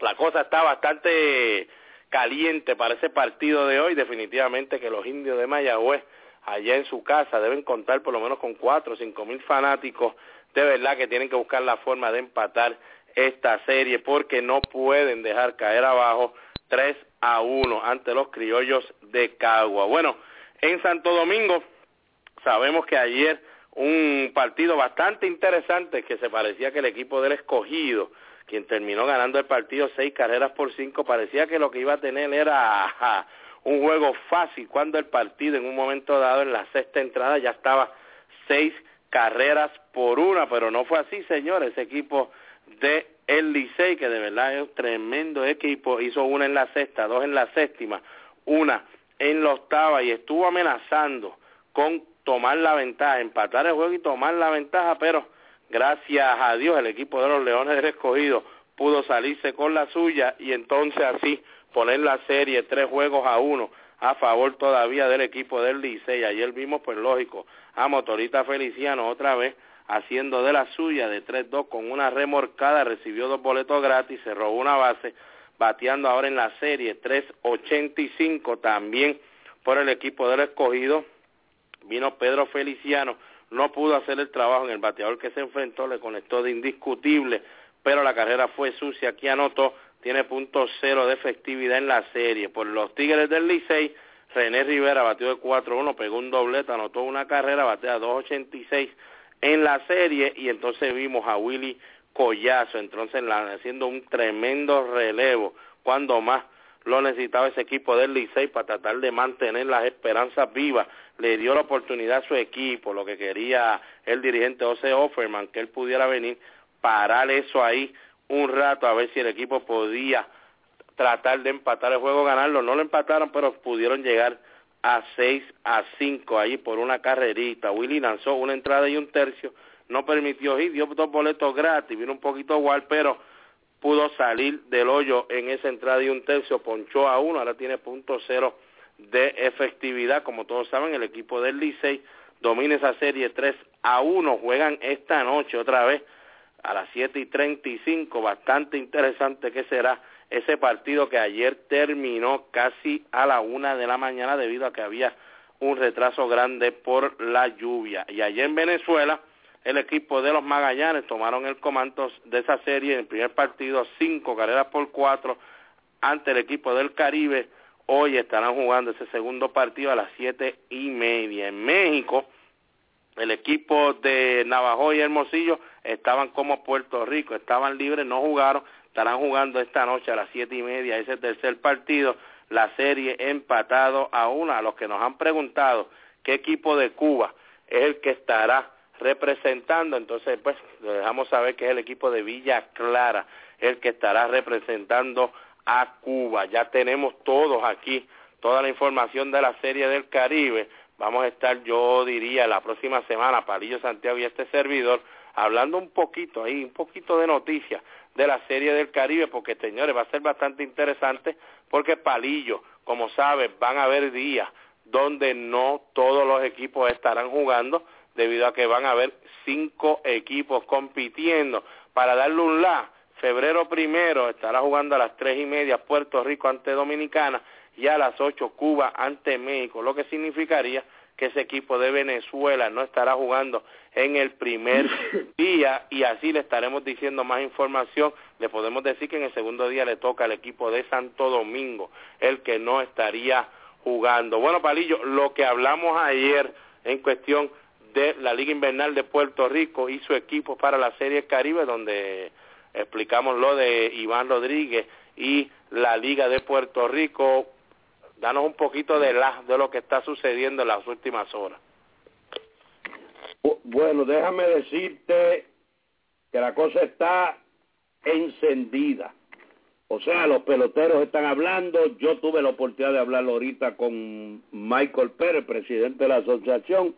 la cosa está bastante caliente para ese partido de hoy, definitivamente que los indios de Mayagüez allá en su casa deben contar por lo menos con cuatro o cinco mil fanáticos, de verdad que tienen que buscar la forma de empatar esta serie porque no pueden dejar caer abajo tres a uno ante los criollos de Cagua. Bueno, en Santo Domingo sabemos que ayer un partido bastante interesante que se parecía que el equipo del escogido, quien terminó ganando el partido seis carreras por cinco, parecía que lo que iba a tener era un juego fácil cuando el partido en un momento dado en la sexta entrada ya estaba seis carreras por una, pero no fue así, señores, ese equipo de el Licey, que de verdad es un tremendo equipo, hizo una en la sexta, dos en la séptima, una en la octava y estuvo amenazando con tomar la ventaja, empatar el juego y tomar la ventaja, pero gracias a Dios el equipo de los Leones del Escogido pudo salirse con la suya y entonces así poner la serie tres juegos a uno a favor todavía del equipo del Licey. Ayer vimos, pues lógico, a Motorita Feliciano otra vez haciendo de la suya de 3-2 con una remorcada, recibió dos boletos gratis, se robó una base, bateando ahora en la serie 3-85 también por el equipo del escogido, vino Pedro Feliciano, no pudo hacer el trabajo en el bateador que se enfrentó, le conectó de indiscutible pero la carrera fue sucia. Aquí anotó, tiene punto cero de efectividad en la serie. Por los Tigres del Licey, René Rivera batió de 4-1, pegó un doblete, anotó una carrera, batea 2.86 en la serie y entonces vimos a Willy Collazo, entonces haciendo un tremendo relevo cuando más lo necesitaba ese equipo del Licey para tratar de mantener las esperanzas vivas. Le dio la oportunidad a su equipo, lo que quería el dirigente José Offerman, que él pudiera venir, parar eso ahí un rato a ver si el equipo podía tratar de empatar el juego, ganarlo. No lo empataron, pero pudieron llegar a 6 a 5 ahí por una carrerita. Willy lanzó una entrada y un tercio, no permitió ir, dio dos boletos gratis, vino un poquito igual, pero pudo salir del hoyo en esa entrada y un tercio, ponchó a uno, ahora tiene punto cero de efectividad, como todos saben, el equipo del Licey domina esa serie 3 a 1, juegan esta noche otra vez a las 7 y 35, bastante interesante que será ese partido que ayer terminó casi a la una de la mañana debido a que había un retraso grande por la lluvia. Y ayer en Venezuela, el equipo de los Magallanes tomaron el comando de esa serie en el primer partido, cinco carreras por cuatro ante el equipo del Caribe. Hoy estarán jugando ese segundo partido a las siete y media. En México, el equipo de Navajo y Hermosillo estaban como Puerto Rico, estaban libres, no jugaron, estarán jugando esta noche a las siete y media ese tercer partido, la serie empatado a una. A los que nos han preguntado qué equipo de Cuba es el que estará representando, entonces pues dejamos saber que es el equipo de Villa Clara el que estará representando a Cuba. Ya tenemos todos aquí toda la información de la Serie del Caribe. Vamos a estar, yo diría, la próxima semana, Palillo Santiago y este servidor, hablando un poquito ahí, un poquito de noticias de la Serie del Caribe, porque señores, va a ser bastante interesante, porque Palillo, como saben, van a haber días donde no todos los equipos estarán jugando, debido a que van a haber cinco equipos compitiendo. Para darle un la, febrero primero estará jugando a las tres y media Puerto Rico ante Dominicana y a las ocho Cuba ante México, lo que significaría que ese equipo de Venezuela no estará jugando en el primer día y así le estaremos diciendo más información. Le podemos decir que en el segundo día le toca al equipo de Santo Domingo, el que no estaría jugando. Bueno, Palillo, lo que hablamos ayer en cuestión de la Liga Invernal de Puerto Rico y su equipo para la Serie Caribe, donde explicamos lo de Iván Rodríguez y la Liga de Puerto Rico. Danos un poquito de, la, de lo que está sucediendo en las últimas horas. Bueno, déjame decirte que la cosa está encendida. O sea, los peloteros están hablando. Yo tuve la oportunidad de hablar ahorita con Michael Pérez, presidente de la asociación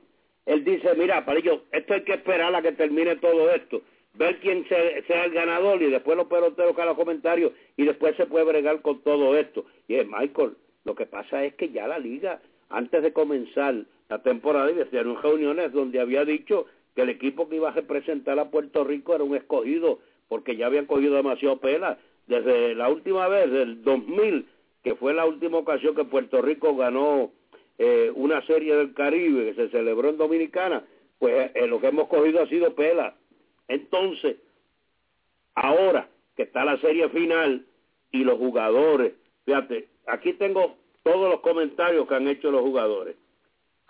él dice, mira, Palillo, esto hay que esperar a que termine todo esto, ver quién sea, el ganador y después los peloteros que los comentarios y después se puede bregar con todo esto. Y es, Michael, lo que pasa es que ya la liga, antes de comenzar la temporada, y hicieron reuniones donde había dicho que el equipo que iba a representar a Puerto Rico era un escogido, porque ya habían cogido demasiado pela. Desde la última vez, del 2000, que fue la última ocasión que Puerto Rico ganó eh, una serie del Caribe que se celebró en Dominicana, pues eh, lo que hemos cogido ha sido pela. Entonces, ahora que está la serie final y los jugadores, fíjate, aquí tengo todos los comentarios que han hecho los jugadores.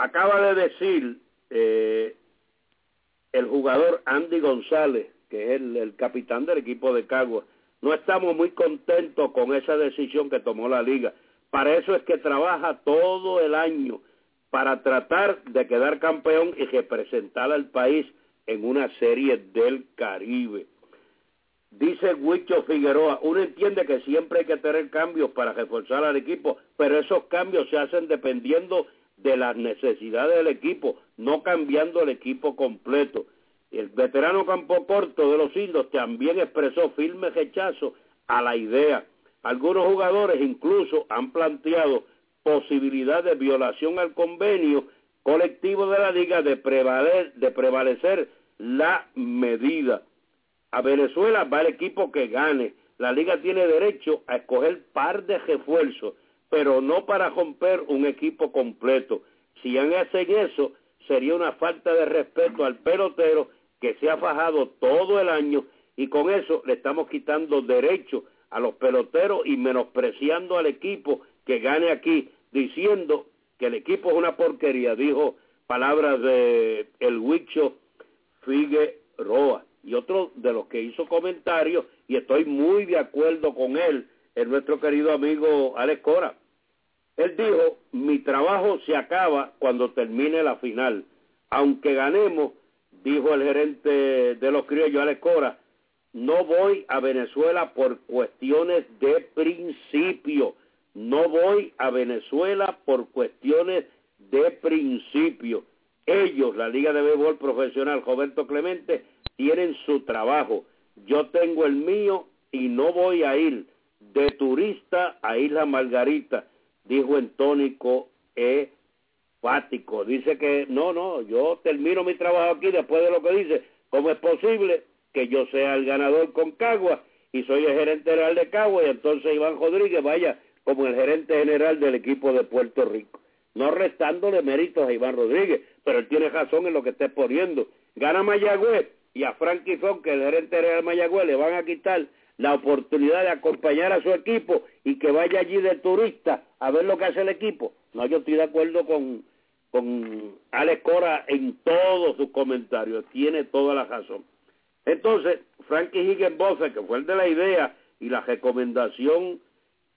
Acaba de decir eh, el jugador Andy González, que es el, el capitán del equipo de Cagua, no estamos muy contentos con esa decisión que tomó la liga. Para eso es que trabaja todo el año, para tratar de quedar campeón y representar al país en una serie del Caribe. Dice Huicho Figueroa, uno entiende que siempre hay que tener cambios para reforzar al equipo, pero esos cambios se hacen dependiendo de las necesidades del equipo, no cambiando el equipo completo. El veterano Campo Corto de los Indios también expresó firme rechazo a la idea algunos jugadores incluso han planteado posibilidad de violación al convenio colectivo de la liga de, de prevalecer la medida. A Venezuela va el equipo que gane. La liga tiene derecho a escoger par de refuerzos, pero no para romper un equipo completo. Si hacen eso, sería una falta de respeto al pelotero que se ha fajado todo el año y con eso le estamos quitando derecho a los peloteros y menospreciando al equipo que gane aquí, diciendo que el equipo es una porquería, dijo palabras de el Huicho Figueroa. Y otro de los que hizo comentarios, y estoy muy de acuerdo con él, es nuestro querido amigo Alex Cora. Él dijo, mi trabajo se acaba cuando termine la final. Aunque ganemos, dijo el gerente de los criollos, Alex Cora, no voy a Venezuela por cuestiones de principio. No voy a Venezuela por cuestiones de principio. Ellos, la Liga de Béisbol Profesional, Roberto Clemente, tienen su trabajo. Yo tengo el mío y no voy a ir de turista a Isla Margarita, dijo en tónico enfático. Dice que no, no, yo termino mi trabajo aquí después de lo que dice. ¿Cómo es posible que yo sea el ganador con Cagua y soy el gerente general de Cagua y entonces Iván Rodríguez vaya como el gerente general del equipo de Puerto Rico? No restándole méritos a Iván Rodríguez, pero él tiene razón en lo que está exponiendo. Gana Mayagüez y a Frankie Fon, que el gerente general de Mayagüez, le van a quitar la oportunidad de acompañar a su equipo y que vaya allí de turista a ver lo que hace el equipo. No, yo estoy de acuerdo con, con Alex Cora en todos sus comentarios, tiene toda la razón. Entonces, Frankie Higginbotham, que fue el de la idea y la recomendación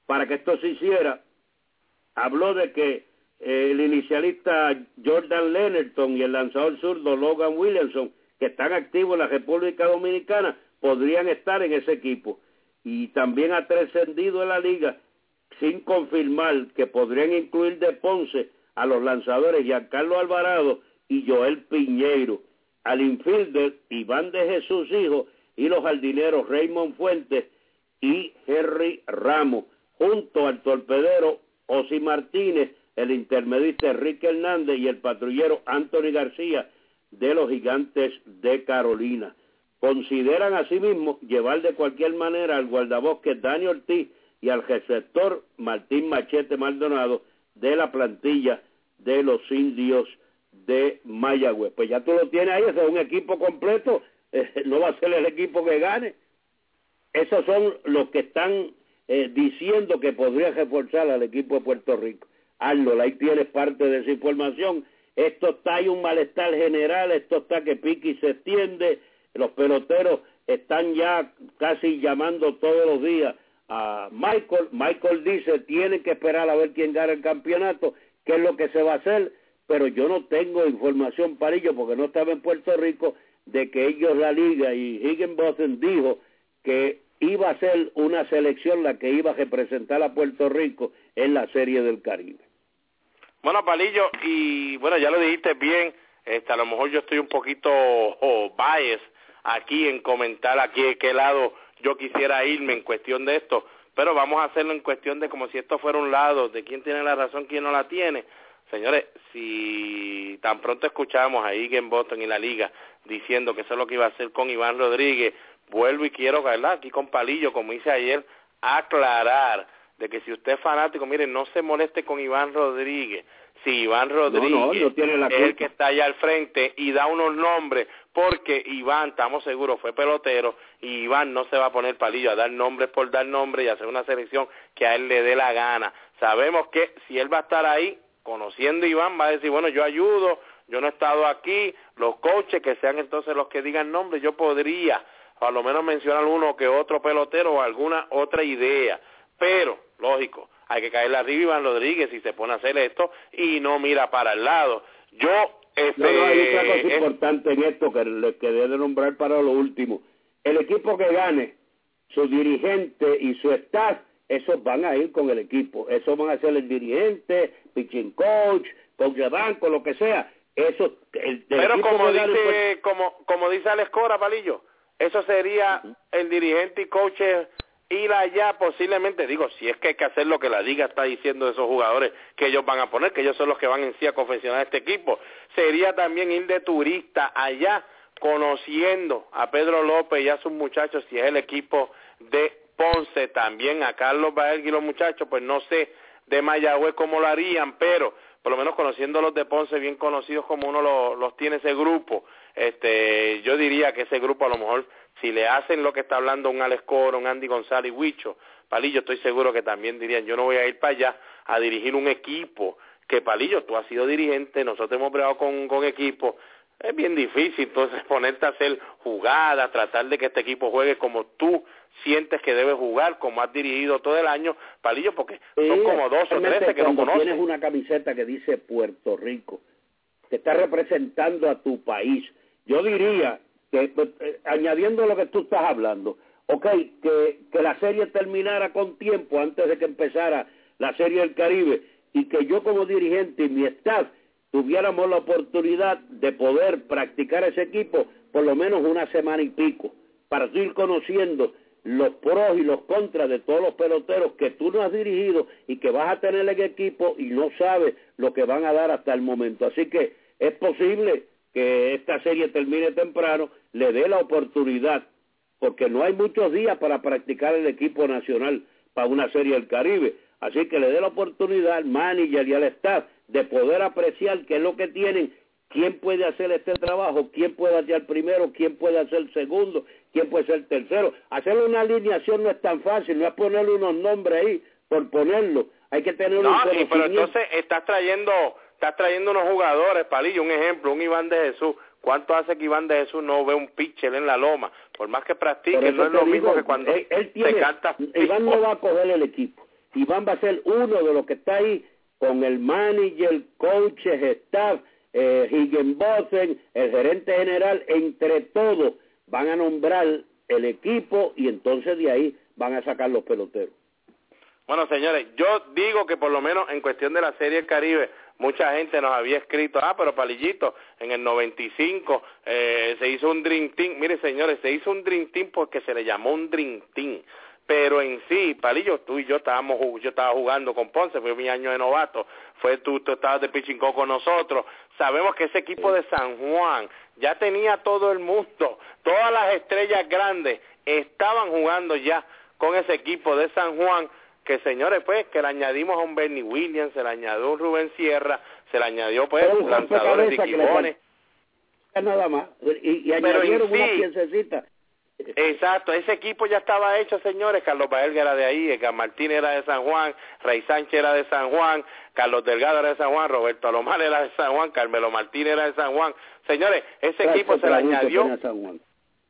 para que esto se hiciera, habló de que eh, el inicialista Jordan Lennerton y el lanzador zurdo Logan Williamson, que están activos en la República Dominicana, podrían estar en ese equipo. Y también ha trascendido en la liga sin confirmar que podrían incluir de Ponce a los lanzadores Giancarlo Alvarado y Joel Piñeiro, al infielder Iván de Jesús Hijo y los jardineros Raymond Fuentes y Henry Ramos, junto al torpedero Osi Martínez, el intermedista Enrique Hernández y el patrullero Anthony García de los gigantes de Carolina consideran asimismo llevar de cualquier manera al guardabosque Dani Ortiz y al receptor Martín Machete Maldonado de la plantilla de los indios de Mayagüez. Pues ya tú lo tienes ahí, ese es un equipo completo, eh, no va a ser el equipo que gane. Esos son los que están eh, diciendo que podría reforzar al equipo de Puerto Rico. Hazlo, ahí tienes parte de esa información. Esto está, hay un malestar general, esto está que pique y se extiende, los peloteros están ya casi llamando todos los días a Michael. Michael dice, tienen que esperar a ver quién gana el campeonato, qué es lo que se va a hacer, pero yo no tengo información para ello porque no estaba en Puerto Rico de que ellos, la liga y Higginbotham dijo que iba a ser una selección la que iba a representar a Puerto Rico en la Serie del Caribe. Bueno, Palillo, y bueno, ya lo dijiste bien, este, a lo mejor yo estoy un poquito oh, aquí en comentar aquí de qué lado yo quisiera irme en cuestión de esto, pero vamos a hacerlo en cuestión de como si esto fuera un lado, de quién tiene la razón, quién no la tiene. Señores, si tan pronto escuchamos a en Boston y la liga diciendo que eso es lo que iba a hacer con Iván Rodríguez, vuelvo y quiero, ¿verdad? Aquí con Palillo, como hice ayer, aclarar de que si usted es fanático, mire, no se moleste con Iván Rodríguez. Si Iván Rodríguez es el que está allá al frente y da unos nombres, porque Iván, estamos seguros, fue pelotero y Iván no se va a poner palillo a dar nombres por dar nombres y hacer una selección que a él le dé la gana. Sabemos que si él va a estar ahí, conociendo a Iván, va a decir, bueno, yo ayudo, yo no he estado aquí, los coaches que sean entonces los que digan nombres, yo podría, a lo menos mencionar uno que otro pelotero o alguna otra idea, pero, lógico, hay que caerle arriba Iván Rodríguez si se pone a hacer esto y no mira para el lado. Yo este, no, hay otra cosa importante en esto que le quedé de nombrar para lo último. El equipo que gane, su dirigente y su staff, esos van a ir con el equipo. Esos van a ser el dirigente, pitching coach, coach de banco, lo que sea. Eso, el, Pero como dice, como, como dice Alex Cora, Palillo, eso sería el dirigente y coach ir allá posiblemente, digo, si es que hay que hacer lo que la liga está diciendo esos jugadores que ellos van a poner, que ellos son los que van en sí a confeccionar este equipo, sería también ir de turista allá conociendo a Pedro López y a sus muchachos, si es el equipo de Ponce, también a Carlos Bael y los muchachos, pues no sé de Mayagüez cómo lo harían, pero por lo menos conociendo los de Ponce bien conocidos como uno los, los tiene ese grupo, este, yo diría que ese grupo a lo mejor si le hacen lo que está hablando un Alex Coro, un Andy González y Huicho, Palillo estoy seguro que también dirían yo no voy a ir para allá a dirigir un equipo que Palillo, tú has sido dirigente, nosotros hemos bregado con, con equipos, es bien difícil entonces ponerte a hacer jugadas, tratar de que este equipo juegue como tú sientes que debe jugar, como has dirigido todo el año, Palillo, porque son como dos o tres que no conoces. tienes una camiseta que dice Puerto Rico, te está representando a tu país. Yo diría que, eh, eh, añadiendo lo que tú estás hablando, ok, que, que la serie terminara con tiempo antes de que empezara la serie del Caribe y que yo como dirigente y mi staff tuviéramos la oportunidad de poder practicar ese equipo por lo menos una semana y pico, para ir conociendo los pros y los contras de todos los peloteros que tú no has dirigido y que vas a tener en equipo y no sabes lo que van a dar hasta el momento. Así que es posible que esta serie termine temprano, le dé la oportunidad, porque no hay muchos días para practicar el equipo nacional para una serie del Caribe. Así que le dé la oportunidad al manager y al staff de poder apreciar qué es lo que tienen, quién puede hacer este trabajo, quién puede hacer primero, quién puede hacer el segundo, quién puede ser tercero. Hacer una alineación no es tan fácil, no es ponerle unos nombres ahí por ponerlo. Hay que tener un sí, pero entonces estás trayendo, estás trayendo unos jugadores, Palillo, un ejemplo, un Iván de Jesús. ¿Cuánto hace que Iván de Jesús no ve un pitcher en la loma? Por más que practique, no es lo mismo que cuando él, se canta. Iván no va a coger el equipo Iván va a ser uno de los que está ahí con el manager, coaches, staff, eh, Higginbotham, el gerente general, entre todos van a nombrar el equipo y entonces de ahí van a sacar los peloteros. Bueno, señores, yo digo que por lo menos en cuestión de la Serie del Caribe, mucha gente nos había escrito, ah, pero Palillito, en el 95 eh, se hizo un Dream Team. Mire, señores, se hizo un Dream Team porque se le llamó un Dream Team pero en sí, Palillo, tú y yo estábamos, yo estaba jugando con Ponce, fue mi año de novato, fue tú, tú estabas de pichincó con nosotros, sabemos que ese equipo de San Juan ya tenía todo el mundo, todas las estrellas grandes estaban jugando ya con ese equipo de San Juan, que señores, pues, que le añadimos a un Bernie Williams, se le añadió un Rubén Sierra, se le añadió pues lanzadores de quijones. Nada más, y, y añadieron una piececita Exacto, ese equipo ya estaba hecho, señores. Carlos Baelga era de ahí, Edgar era de San Juan, Rey Sánchez era de San Juan, Carlos Delgado era de San Juan, Roberto Alomar era de San Juan, Carmelo Martín era de San Juan. Señores, ese equipo se le añadió.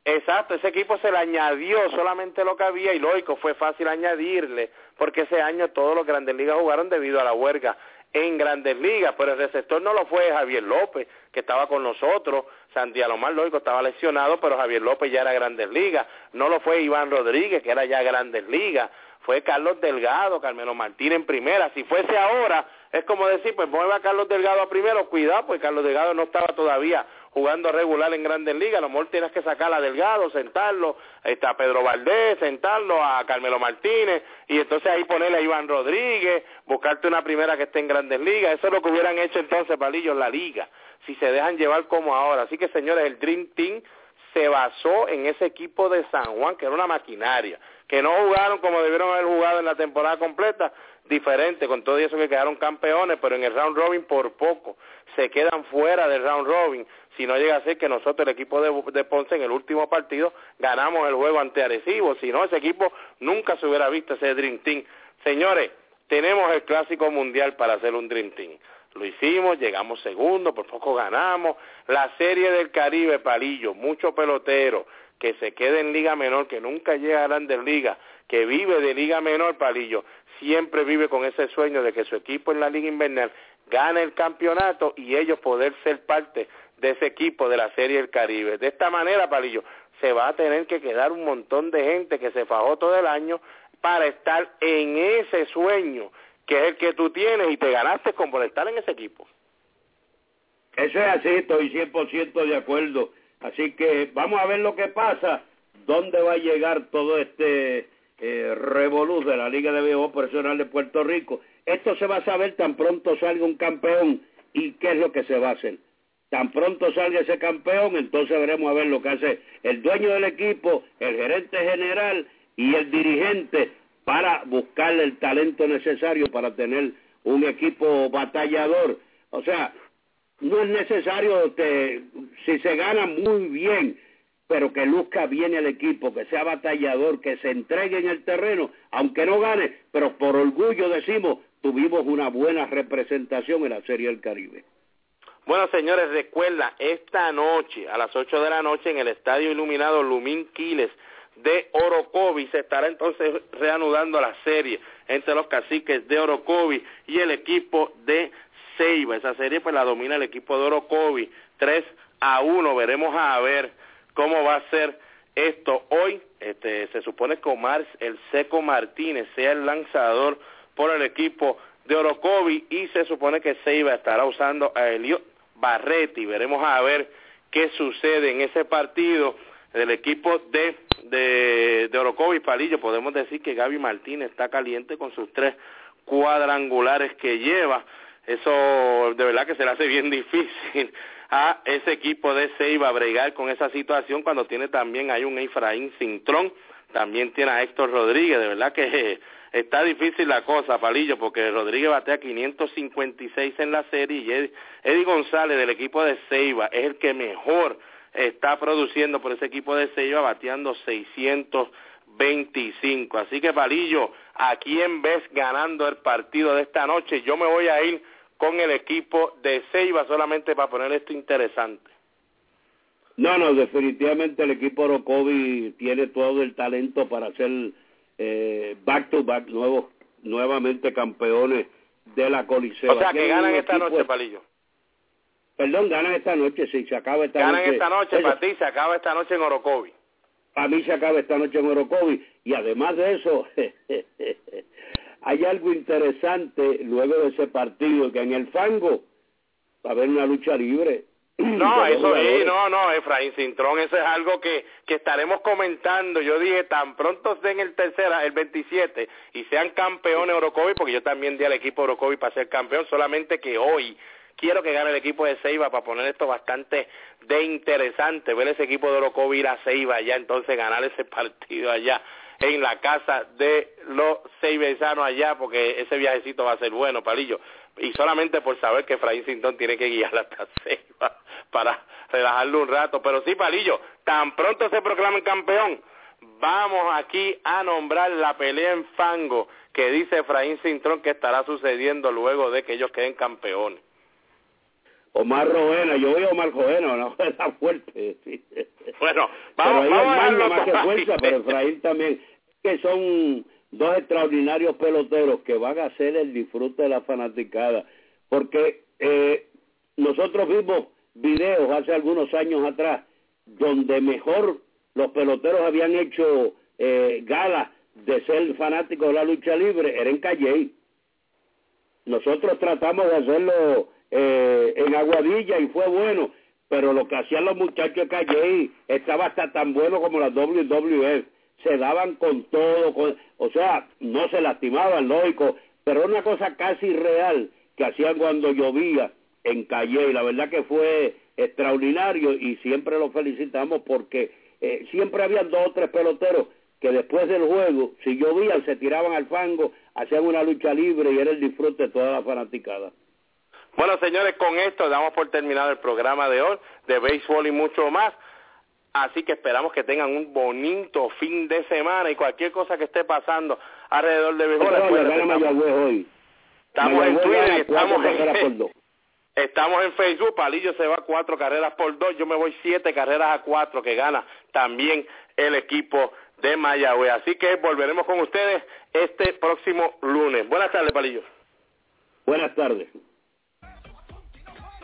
Exacto, ese equipo se le añadió solamente lo que había y lógico, fue fácil añadirle, porque ese año todos los grandes ligas jugaron debido a la huelga en grandes ligas, pero el receptor no lo fue Javier López, que estaba con nosotros, Santiago Mar Lógico estaba lesionado, pero Javier López ya era grandes ligas, no lo fue Iván Rodríguez, que era ya grandes ligas, fue Carlos Delgado, Carmelo Martín en primera, si fuese ahora, es como decir, pues mueve a Carlos Delgado a primero, cuidado, pues Carlos Delgado no estaba todavía jugando regular en Grandes Ligas, a lo mejor tienes que sacar a Delgado, sentarlo, está Pedro Valdés, sentarlo a Carmelo Martínez, y entonces ahí ponerle a Iván Rodríguez, buscarte una primera que esté en Grandes Ligas, eso es lo que hubieran hecho entonces, Palillo, en la liga, si se dejan llevar como ahora. Así que, señores, el Dream Team se basó en ese equipo de San Juan, que era una maquinaria, que no jugaron como debieron haber jugado en la temporada completa, diferente, con todo eso que quedaron campeones, pero en el round robin por poco se quedan fuera del round robin. Si no llega a ser que nosotros, el equipo de, Ponce, en el último partido, ganamos el juego ante Arecibo. Si no, ese equipo nunca se hubiera visto ese Dream Team. Señores, tenemos el clásico mundial para hacer un Dream Team. Lo hicimos, llegamos segundo, por poco ganamos. La serie del Caribe, Palillo, mucho pelotero que se quede en Liga Menor, que nunca llega a Grandes Ligas, que vive de Liga Menor, Palillo, siempre vive con ese sueño de que su equipo en la Liga Invernal gane el campeonato y ellos poder ser parte de ese equipo de la Serie del Caribe. De esta manera, Palillo, se va a tener que quedar un montón de gente que se fajó todo el año para estar en ese sueño que es el que tú tienes y te ganaste con por estar en ese equipo. Eso es así, estoy 100% de acuerdo. Así que vamos a ver lo que pasa, dónde va a llegar todo este eh, de la Liga de Béisbol Profesional de Puerto Rico. Esto se va a saber tan pronto salga un campeón y qué es lo que se va a hacer. Tan pronto salga ese campeón, entonces veremos a ver lo que hace el dueño del equipo, el gerente general y el dirigente para buscarle el talento necesario para tener un equipo batallador O sea, no es necesario que si se gana muy bien, pero que luzca bien el equipo, que sea batallador, que se entregue en el terreno, aunque no gane, pero por orgullo decimos, tuvimos una buena representación en la Serie del Caribe. Bueno, señores, recuerda, esta noche, a las 8 de la noche, en el Estadio Iluminado Lumín Quiles de Orocovi, se estará entonces reanudando la serie entre los caciques de Orocovi y el equipo de Ceiba. Esa serie pues la domina el equipo de Orocovi, 3 a 1. Veremos a ver cómo va a ser esto hoy. Este, se supone que Omar el Seco Martínez sea el lanzador por el equipo de Orocovi y se supone que Ceiba estará usando a Elio Barretti. Veremos a ver qué sucede en ese partido del equipo de, de, de Orocovi Palillo. Podemos decir que Gaby Martínez está caliente con sus tres cuadrangulares que lleva. Eso de verdad que se le hace bien difícil a ese equipo de Ceiba bregar con esa situación cuando tiene también hay un Efraín Cintrón, también tiene a Héctor Rodríguez, de verdad que está difícil la cosa, Palillo, porque Rodríguez batea 556 en la serie y Eddie González del equipo de Ceiba es el que mejor está produciendo por ese equipo de Ceiba, bateando 625. Así que, Palillo, ¿a quién ves ganando el partido de esta noche? Yo me voy a ir con el equipo de Ceiba solamente para poner esto interesante. No, no, definitivamente el equipo Orocovi tiene todo el talento para ser eh, back to back nuevos, nuevamente campeones de la Coliseo. O sea, que ganan esta noche, Palillo. Perdón, ganan esta noche, sí, se acaba esta noche. Ganan esta noche, para ti, se acaba esta noche en Orocovi. Para mí se acaba esta noche en Orocovi. Y además de eso, hay algo interesante luego de ese partido, que en el fango va a haber una lucha libre. No, eso sí, no, no, Efraín Cintrón, eso es algo que, que estaremos comentando. Yo dije, tan pronto estén el tercera, el 27, y sean campeones Orocovi, porque yo también di al equipo Orocovi para ser campeón, solamente que hoy quiero que gane el equipo de Ceiba para poner esto bastante de interesante, ver ese equipo de Orocovi ir a Ceiba allá, entonces ganar ese partido allá en la casa de los seibesanos allá, porque ese viajecito va a ser bueno, Palillo. Y solamente por saber que Efraín Sintón tiene que guiar hasta Ceiba para relajarlo un rato. Pero sí, Palillo, tan pronto se proclamen campeón, vamos aquí a nombrar la pelea en fango que dice Efraín Cintrón que estará sucediendo luego de que ellos queden campeones. Omar Roena, yo voy a Omar Roena, una fuerza fuerte. Bueno, vamos, pero vamos a más que fuerza, pero Efraín también, que son dos extraordinarios peloteros que van a hacer el disfrute de la fanaticada, porque eh, nosotros vimos videos hace algunos años atrás donde mejor los peloteros habían hecho eh, gala de ser fanáticos de la lucha libre, era en Calle. Nosotros tratamos de hacerlo eh, en Aguadilla y fue bueno, pero lo que hacían los muchachos de Calle estaba hasta tan bueno como la WWF, se daban con todo, o sea, no se lastimaban, lógico, pero una cosa casi real que hacían cuando llovía en Calle, y la verdad que fue extraordinario y siempre lo felicitamos porque eh, siempre habían dos o tres peloteros que después del juego, si llovían, se tiraban al fango, hacían una lucha libre y era el disfrute de toda la fanaticada. Bueno, señores, con esto damos por terminado el programa de hoy de béisbol y mucho más. Así que esperamos que tengan un bonito fin de semana y cualquier cosa que esté pasando alrededor de béisbol. Estamos, en Twitter, estamos en, estamos en Facebook. Palillo se va cuatro carreras por dos. Yo me voy siete carreras a cuatro que gana también el equipo de Mayagüez. Así que volveremos con ustedes este próximo lunes. Buenas tardes, Palillo. Buenas tardes.